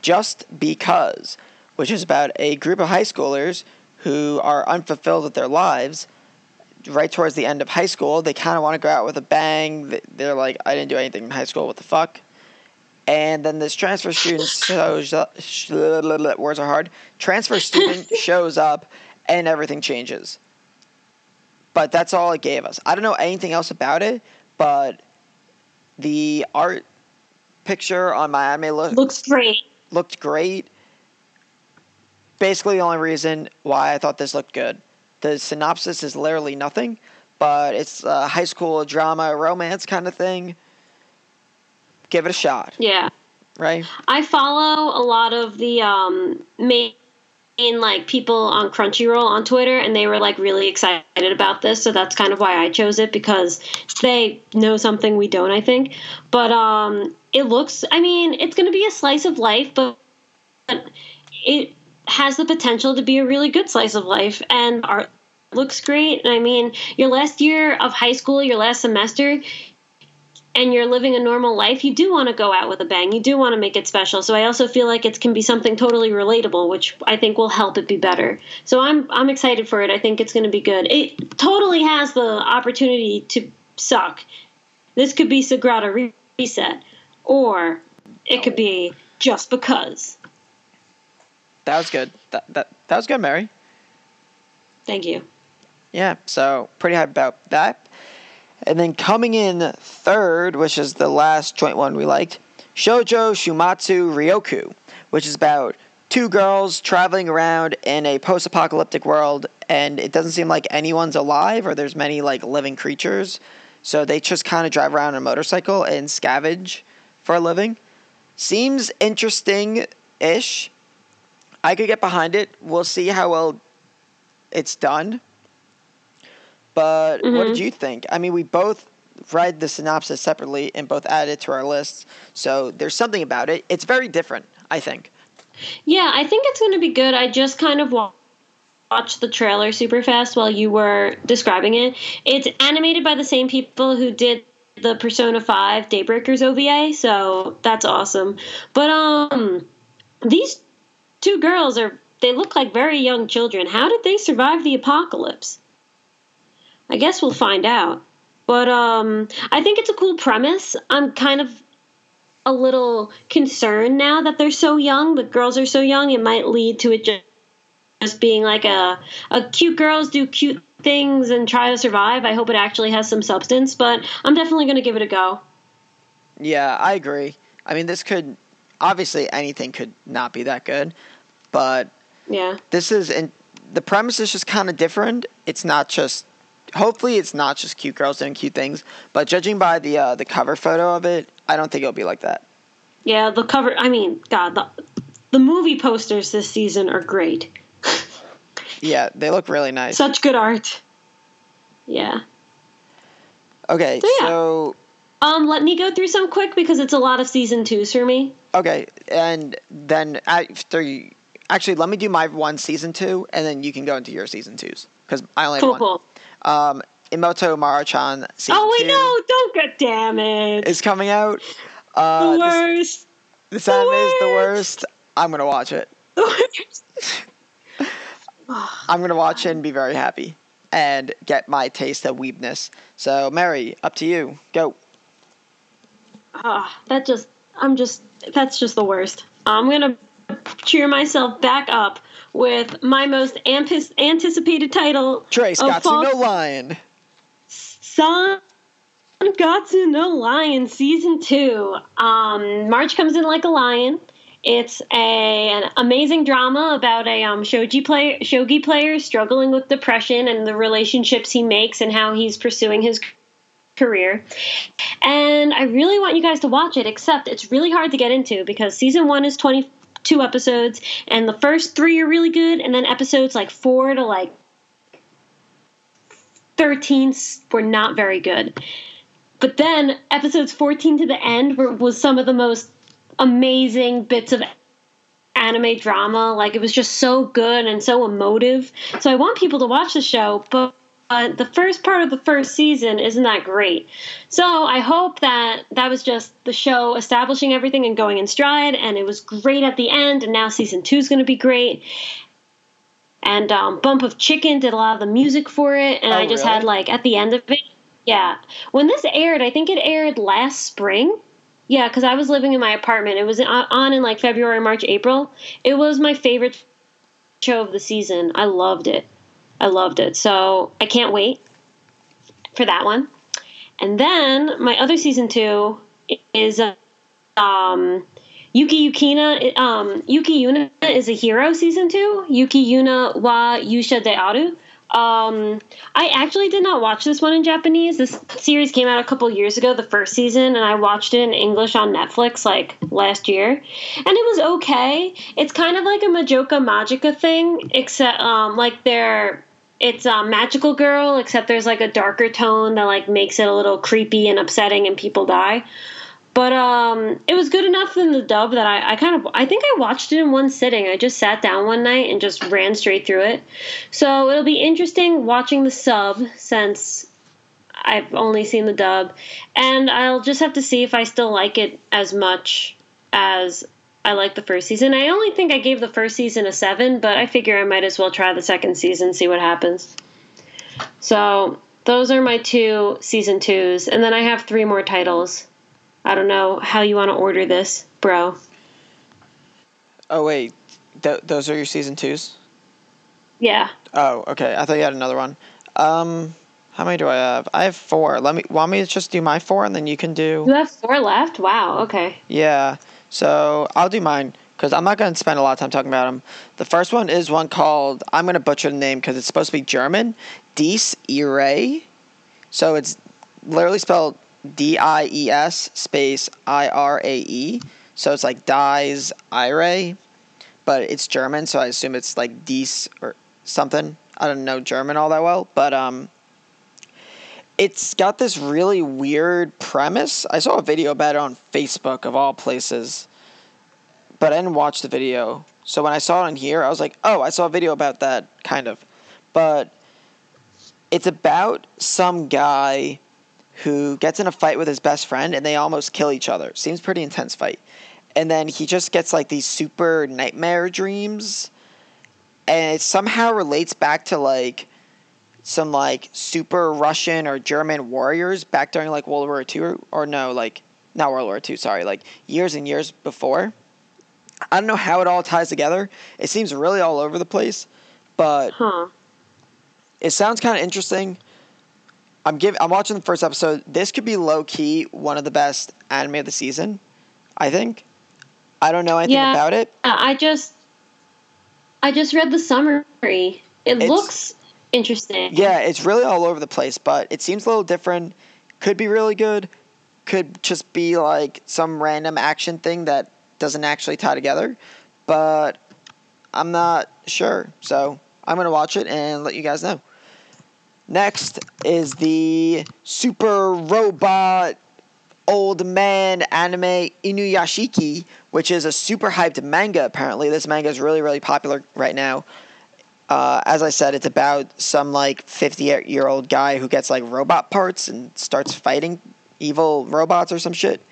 Just Because, which is about a group of high schoolers who are unfulfilled with their lives. Right towards the end of high school, they kind of want to go out with a bang. They- They're like, I didn't do anything in high school. What the fuck? And then this transfer student shows up. Words are hard. Transfer student shows up, and everything changes. But that's all it gave us. I don't know anything else about it, but the art picture on my anime look, Looks great. looked great. Basically, the only reason why I thought this looked good. The synopsis is literally nothing, but it's a high school drama romance kind of thing. Give it a shot, Yeah. right? I follow a lot of the um, main like people on Crunchyroll on Twitter, and they were like really excited about this. So that's kind of why I chose it because they know something we don't. I think, but um, it looks. I mean, it's going to be a slice of life, but it has the potential to be a really good slice of life, and art looks great. And I mean, your last year of high school, your last semester, and you're living a normal life, you do want to go out with a bang. You do want to make it special. So I also feel like it can be something totally relatable, which I think will help it be better. So I'm I'm excited for it. I think it's going to be good. It totally has the opportunity to suck. This could be Sagrada Reset, or it could be just because. That was good. That that that was good, Mary. Thank you. Yeah, so pretty hyped about that. And then coming in third, which is the last joint one we liked, Shoujo Shuumatsu Ryokou, which is about two girls traveling around in a post-apocalyptic world, and it doesn't seem like anyone's alive or there's many like living creatures. So they just kind of drive around on a motorcycle and scavenge for a living. Seems interesting-ish. I could get behind it. We'll see how well it's done. But what did Mhm. you think? I mean, we both read the synopsis separately and both added it to our lists. So there's something about it. It's very different, I think. Yeah, I think it's going to be good. I just kind of wa- watched the trailer super fast while you were describing it. It's animated by the same people who did the Persona 5 Daybreakers OVA, so that's awesome. But um these two girls are they look like very young children. How did they survive the apocalypse? I guess we'll find out. But um I think it's a cool premise. I'm kind of a little concerned now that they're so young. The girls are so young. It might lead to it ju- just being like a, a cute girls do cute things and try to survive. I hope it actually has some substance, but I'm definitely going to give it a go. Yeah, I agree. I mean, this could obviously anything could not be that good, but Yeah. this is and the premise is just kind of different. It's not just hopefully it's not just cute girls doing cute things, but judging by the uh, the cover photo of it, I don't think it'll be like that. Yeah, the cover, I mean, God, the, the movie posters this season are great. Yeah, they look really nice. Such good art. Yeah. Okay, So, yeah. so Um, let me go through some quick because it's a lot of season twos for me. okay, and then after you, actually, let me do my one season two, and then you can go into your season twos because I only have one. cool. Um, Himouto Umaru-chan season Oh, wait, no, don't get damn it. is coming out. Uh, the this, worst. This anime is the worst. I'm gonna watch it. I'm gonna watch it and be very happy and get my taste of weebness. So, Mary, up to you. Go. Ah, that just I'm just that's just the worst. I'm gonna cheer myself back up with my most ampis- anticipated title. Trace got fall- no lion. Son Gatsu no Lion season two. Um, March comes in like a lion. It's a an amazing drama about a um, shogi player shogi player struggling with depression and the relationships he makes and how he's pursuing his career. And I really want you guys to watch it, except it's really hard to get into because season one is 22 episodes, and the first three are really good, and then episodes like four to like 13 s- were not very good. But then episodes 14 to the end were, was some of the most amazing bits of anime drama. Like it was just so good and so emotive. So I want people to watch the show, but uh, the first part of the first season isn't that great. So I hope that that was just the show establishing everything and going in stride, and it was great at the end. And now season two is going to be great. And um, Bump of Chicken did a lot of the music for it, and Oh, I just really? had like at the end of it, yeah. When this aired, I think it aired last spring. Yeah, because I was living in my apartment. It was on on in like February, March, April. It was my favorite show of the season. I loved it. I loved it. So I can't wait for that one. And then my other season two is um, Yuki Yukina. Um, Yuki Yuna is a hero season two. Yuki Yuna wa Yusha de Aru. Um, I actually did not watch this one in Japanese. This series came out a couple years ago, the first season, and I watched it in English on Netflix like last year, and it was okay. It's kind of like a Madoka Magica thing, except um, like they're it's a magical girl, except there's like a darker tone that like makes it a little creepy and upsetting, and people die. But um, it was good enough in the dub that I, I kind of I think I watched it in one sitting. I just sat down one night and just ran straight through it. So it'll be interesting watching the sub since I've only seen the dub, and I'll just have to see if I still like it as much as I like the first season. I only think I gave the first season a seven, but I figure I might as well try the second season, see what happens. So those are my two season twos, and then I have three more titles. I don't know how you want to order this, bro. Oh wait, Th- those are your season twos. Yeah. Oh, okay. I thought you had another one. Um, how many do I have? I have four. Let me. Want me to just do my four, and then you can do. You have four left? Wow, okay. Yeah. So I'll do mine because I'm not going to spend a lot of time talking about them. The first one is one called. I'm going to butcher the name because it's supposed to be German. Dies Irae. So it's literally spelled D I E S space I R A E. So it's like Dies Irae, but it's German, so I assume it's like Dies or something. I don't know German all that well, but um, it's got this really weird premise. I saw a video about it on Facebook of all places, but I didn't watch the video. So when I saw it on here, I was like, "Oh, I saw a video about that kind of." But it's about some guy who gets in a fight with his best friend and they almost kill each other. Seems pretty intense fight. And then he just gets like these super nightmare dreams and it somehow relates back to like some like super Russian or German warriors back during like World War II or, or no, like not World War II, sorry, like years and years before. I don't know how it all ties together. It seems really all over the place, but Huh. it sounds kind of interesting. I'm giving. I'm watching the first episode. This could be low key one of the best anime of the season. I think. I don't know anything Yeah. about it. I just I just read the summary. It It's- looks interesting. Yeah, it's really all over the place, but it seems a little different. Could be really good. Could just be like some random action thing that doesn't actually tie together. But I'm not sure. So I'm going to watch it and let you guys know. Next is the super robot old man anime Inuyashiki, which is a super hyped manga. Apparently, this manga is really, really popular right now. Uh, as I said, it's about some like 50 year old guy who gets like robot parts and starts fighting evil robots or some shit.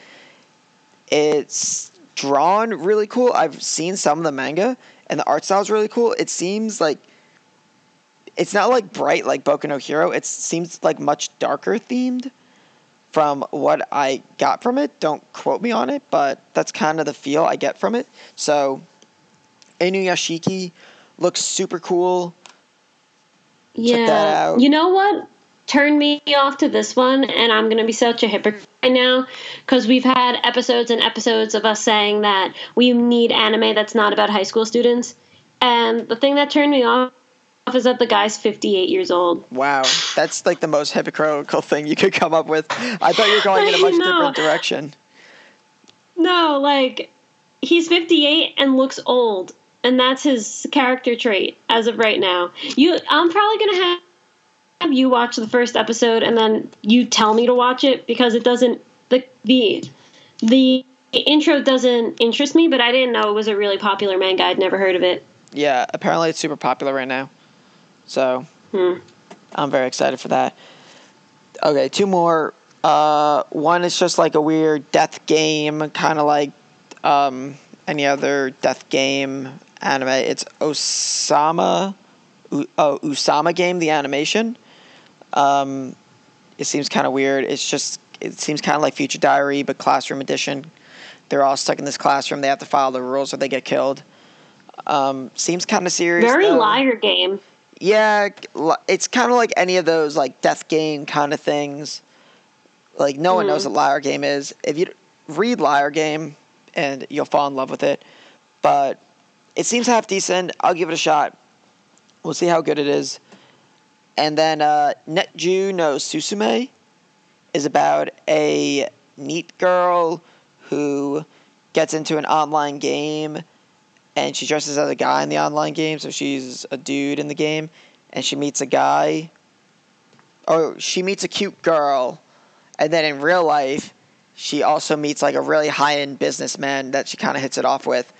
It's drawn really cool. I've seen some of the manga, and the art style is really cool. It seems like it's not like bright like Boku no Hero. It seems like much darker themed from what I got from it. Don't quote me on it, but that's kind of the feel I get from it. So, Inuyashiki looks super cool. Yeah. that out. You know what? Turn me off to this one, and I'm going to be such a hypocrite right now because we've had episodes and episodes of us saying that we need anime that's not about high school students. And the thing that turned me off is that the guy's 58 years old. Wow, that's like the most hypocritical thing you could come up with. I thought you were going in a much know. different direction. No, like, he's 58 and looks old. And that's his character trait as of right now. You, I'm probably gonna have have you watch the first episode and then you tell me to watch it because it doesn't the the the intro doesn't interest me, but I didn't know it was a really popular manga. I'd never heard of it. Yeah, apparently it's super popular right now. So Hmm. I'm very excited for that. Okay, two more. Uh, one is just like a weird death game, kind of like um, any other death game anime. It's Osama, U- oh Usama game, the animation. Um, it seems kind of weird. It's just it seems kind of like Future Diary, but classroom edition. They're all stuck in this classroom. They have to follow the rules or they get killed. Um, seems kind of serious. Very though. liar game. Yeah, it's kind of like any of those like death game kind of things. Like no one knows what liar game is. If you read liar game, and you'll fall in love with it. But it seems half decent. I'll give it a shot. We'll see how good it is. And then uh, Net-juu no Susume is about a NEET girl who gets into an online game and she dresses as a guy in the online game, so she's a dude in the game, and she meets a guy. Or she meets a cute girl, and then in real life, she also meets like a really high end businessman that she kind of hits it off with,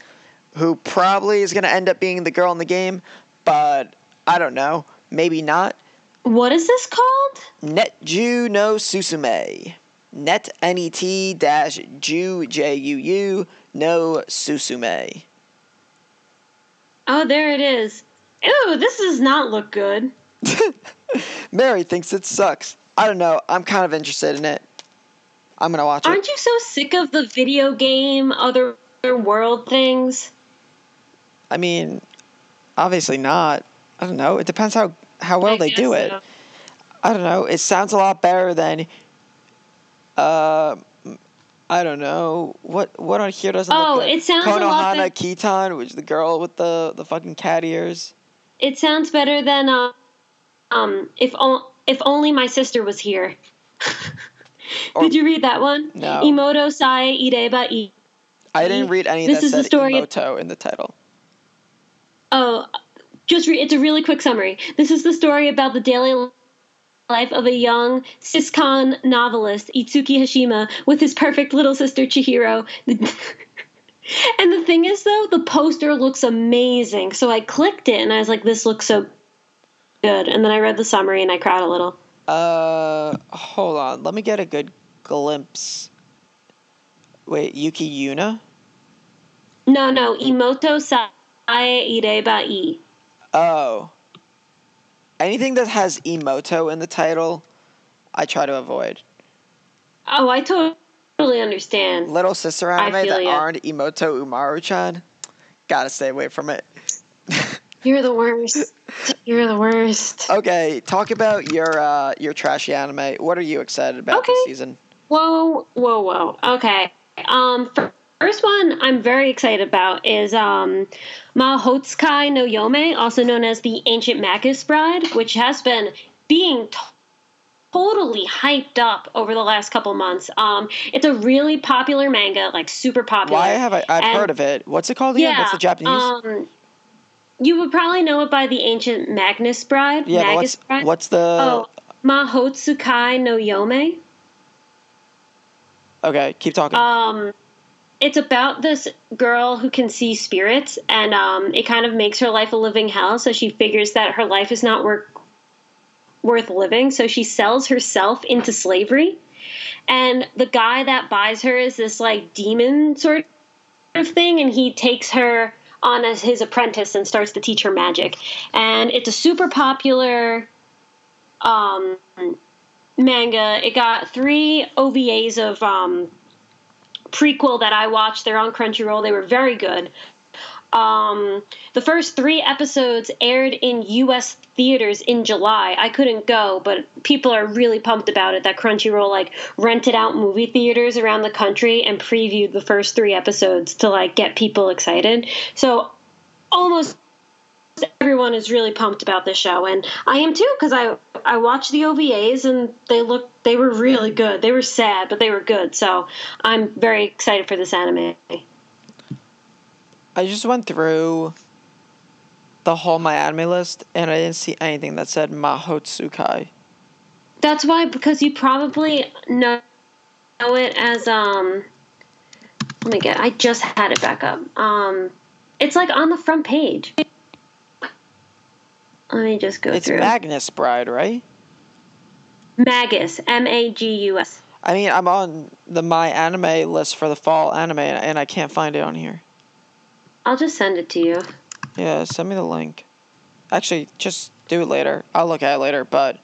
who probably is going to end up being the girl in the game, but I don't know. Maybe not. What is this called? Net-juu no Susume. Net N E T dash Ju J U U no Susume. Oh, there it is. Ew, this does not look good. Mary thinks it sucks. I don't know. I'm kind of interested in it. I'm gonna watch it. Aren't you so sick of the video game, other world things? I mean, obviously not. I don't know. It depends how how well I they do it. so. I don't know. It sounds a lot better than. Uh, I don't know what what on here doesn't. Oh, look it sounds a lot Konohana bet- Kitan, which is the girl with the the fucking cat ears. It sounds better than uh, um if o- if only my sister was here. Or- Did you read that one? No. Imouto Sae Ireba Ii. I didn't read any This that is the said story of- Imouto in the title. Oh, just re- it's a really quick summary. This is the story about the daily life of a young siscon novelist Itsuki Hashima with his perfect little sister Chihiro. and the thing is, though, the poster looks amazing. So I clicked it and I was like, "This looks so good." And then I read the summary and I cried a little. Uh, hold on. Let me get a good glimpse. Wait, Yuki Yuna? No, no, Imouto Sae Ireba Ii. Oh. Anything that has Imouto in the title, I try to avoid. Oh, I totally understand. Little sister anime that ya. aren't Himouto Umaru-chan, gotta stay away from it. You're the worst. You're the worst. Okay, talk about your uh, your trashy anime. What are you excited about this Okay. season? Whoa, whoa, whoa. Okay. Um, first one I'm very excited about is um, Mahotsukai no Yome, also known as the Ancient Magus Bride, which has been being t- totally hyped up over the last couple months. Um, it's a really popular manga, like super popular. Why have I? I've And- heard of it. What's it called again? Yeah. What's the Japanese? Um, you would probably know it by the Ancient Magnus Bride. yeah, Magus what's Bride. what's the? Oh, Mahotsukai no Yome. Okay, keep talking. Um, it's about this girl who can see spirits, and um, it kind of makes her life a living hell. So she figures that her life is not worth worth living. So she sells herself into slavery, and the guy that buys her is this like demon sort of thing, and he takes her on as his apprentice and starts to teach her magic. And it's a super popular um, manga. It got three OVAs of um, prequel that I watched. They're on Crunchyroll. They were very good. Um, the first three episodes aired in U.S. theaters in July. I couldn't go, but people are really pumped about it. That Crunchyroll like rented out movie theaters around the country and previewed the first three episodes to like get people excited. So almost everyone is really pumped about this show, and I am too because I I watched the OVAs and they looked they were really good. They were sad, but they were good. So I'm very excited for this anime. I just went through the whole my anime list and I didn't see anything that said Mahotsukai. That's why because you probably know know it as um. Let me get. I just had it back up. Um, it's like on the front page. Let me just go It's through. Magnus Bride, right? Magus, M A G U S. I mean, I'm on the my anime list for the fall anime and I can't find it on here. I'll just send it to you. Yeah, send me the link. Actually, just do it later. I'll look at it later, but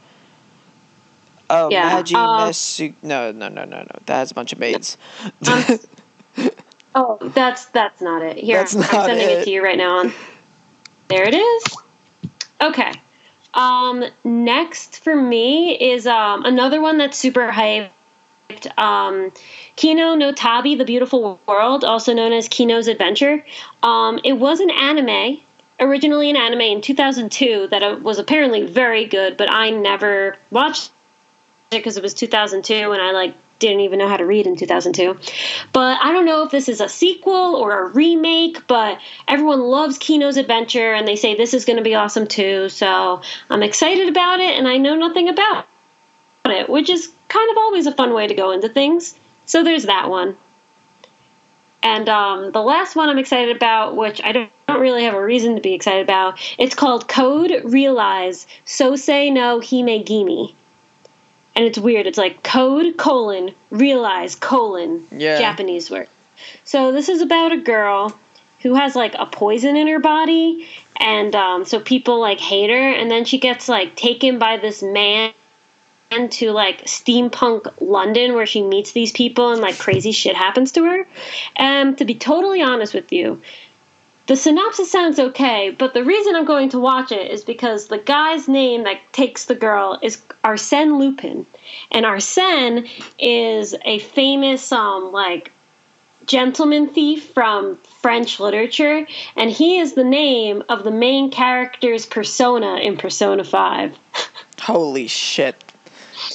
Oh, Yeah, Magi um, Mesu- No, no, no, no, no. That has a bunch of maids. Um, Oh, that's that's not it. Here, That's I'm sending it. it. to you right now. On there it is. Okay. Um, next for me is um, another one that's super hyped. Um, Kino no Tabi, The Beautiful World, also known as Kino's Adventure. Um, it was an anime, originally an anime in 2002 that was apparently very good, but I never watched it because it was 2002 and I like didn't even know how to read in 2002. But I don't know if this is a sequel or a remake, but everyone loves Kino's Adventure and they say this is going to be awesome too. So I'm excited about it and I know nothing about it, which is kind of always a fun way to go into things. So there's that one. And um, the last one I'm excited about, which I don't, don't really have a reason to be excited about, it's called Code Realize Sousei no Himegimi and it's weird. It's like code colon realize colon Yeah. Japanese word. So this is about a girl who has like a poison in her body, and um, so people like hate her, and then she gets like taken by this man to like steampunk London where she meets these people and like crazy shit happens to her. And to be totally honest with you, the synopsis sounds okay, but the reason I'm going to watch it is because the guy's name that takes the girl is Arsène Lupin, and Arsène is a famous um like gentleman thief from French literature, and he is the name of the main character's persona in Persona Five. Holy shit.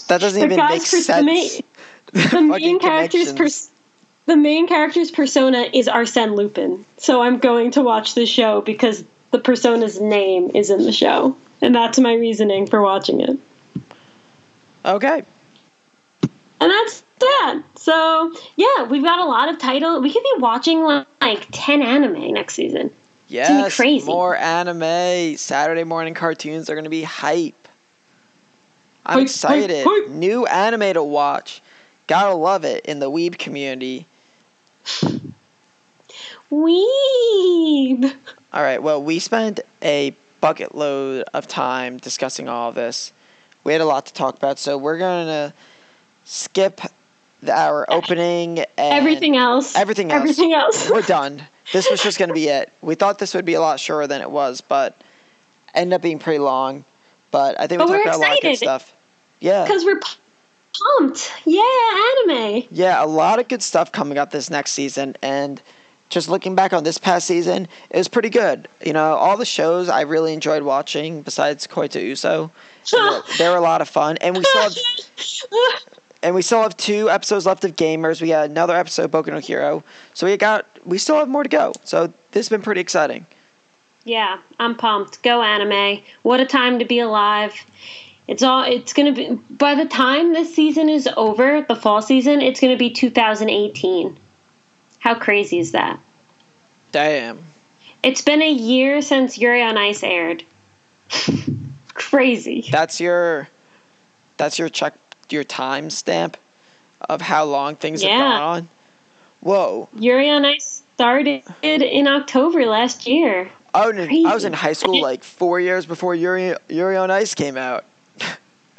That doesn't The even guy's make sense. main- The main character's pers- the main character's persona is Arsène Lupin, so I'm going to watch the show because the persona's name is in the show, and that's my reasoning for watching it. Okay. And that's that. So yeah, we've got a lot of title. We could be watching like ten anime next season. Yes. crazy. More anime. Saturday morning cartoons are going to be hype. I'm excited. New anime to watch. Gotta love it in the weeb community. Weeb. All right. Well, we spent a bucket load of time discussing all of this. We had a lot to talk about, so we're gonna skip the, our opening and Everything else. Everything else. Everything else. We're done. This was just gonna be it. We thought this would be a lot shorter than it was, but ended up being pretty long. But I think we But talked about a lot of good excited. stuff. Yeah. Because we're pumped. Yeah, anime. Yeah, a lot of good stuff coming up this next season, and just looking back on this past season, it was pretty good. You know, all the shows I really enjoyed watching, besides Koi to Uso, they were, a lot of fun, and we still have and we still have two episodes left of Gamers. We got another episode of Boku no Hero, so we got we still have more to go. So this has been pretty exciting. yeah, I'm pumped. Go anime. What a time to be alive. It's all it's going to be by the time this season is over, the fall season, it's going to be 2018. How crazy is that? Damn. It's been a year since Yuri on Ice aired. crazy. That's your that's your check your time stamp of how long things Yeah. have gone on. Whoa. Yuri on Ice started in October last year. Oh, I was, in, I was in high school like four years before Yuri, Yuri on Ice came out.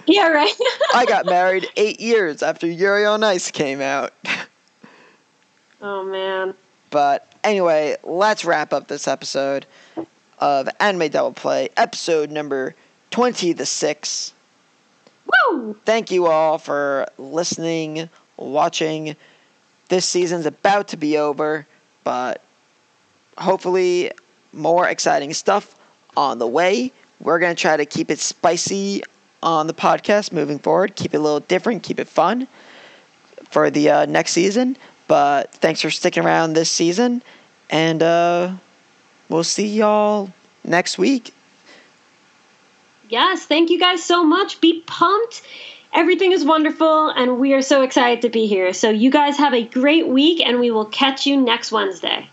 Yeah, right. I got married eight years after Yuri on Ice came out. oh man. But anyway, let's wrap up this episode of Anime Double Play, episode number twenty the six. Woo! Thank you all for listening, watching. This season's about to be over, but hopefully more exciting stuff on the way. We're gonna try to keep it spicy on the podcast moving forward. Keep it a little different, keep it fun for the uh, next season. But thanks for sticking around this season, and uh, we'll see y'all next week. Yes, thank you guys so much. Be pumped. Everything is wonderful, and we are so excited to be here. So, you guys have a great week, and we will catch you next Wednesday.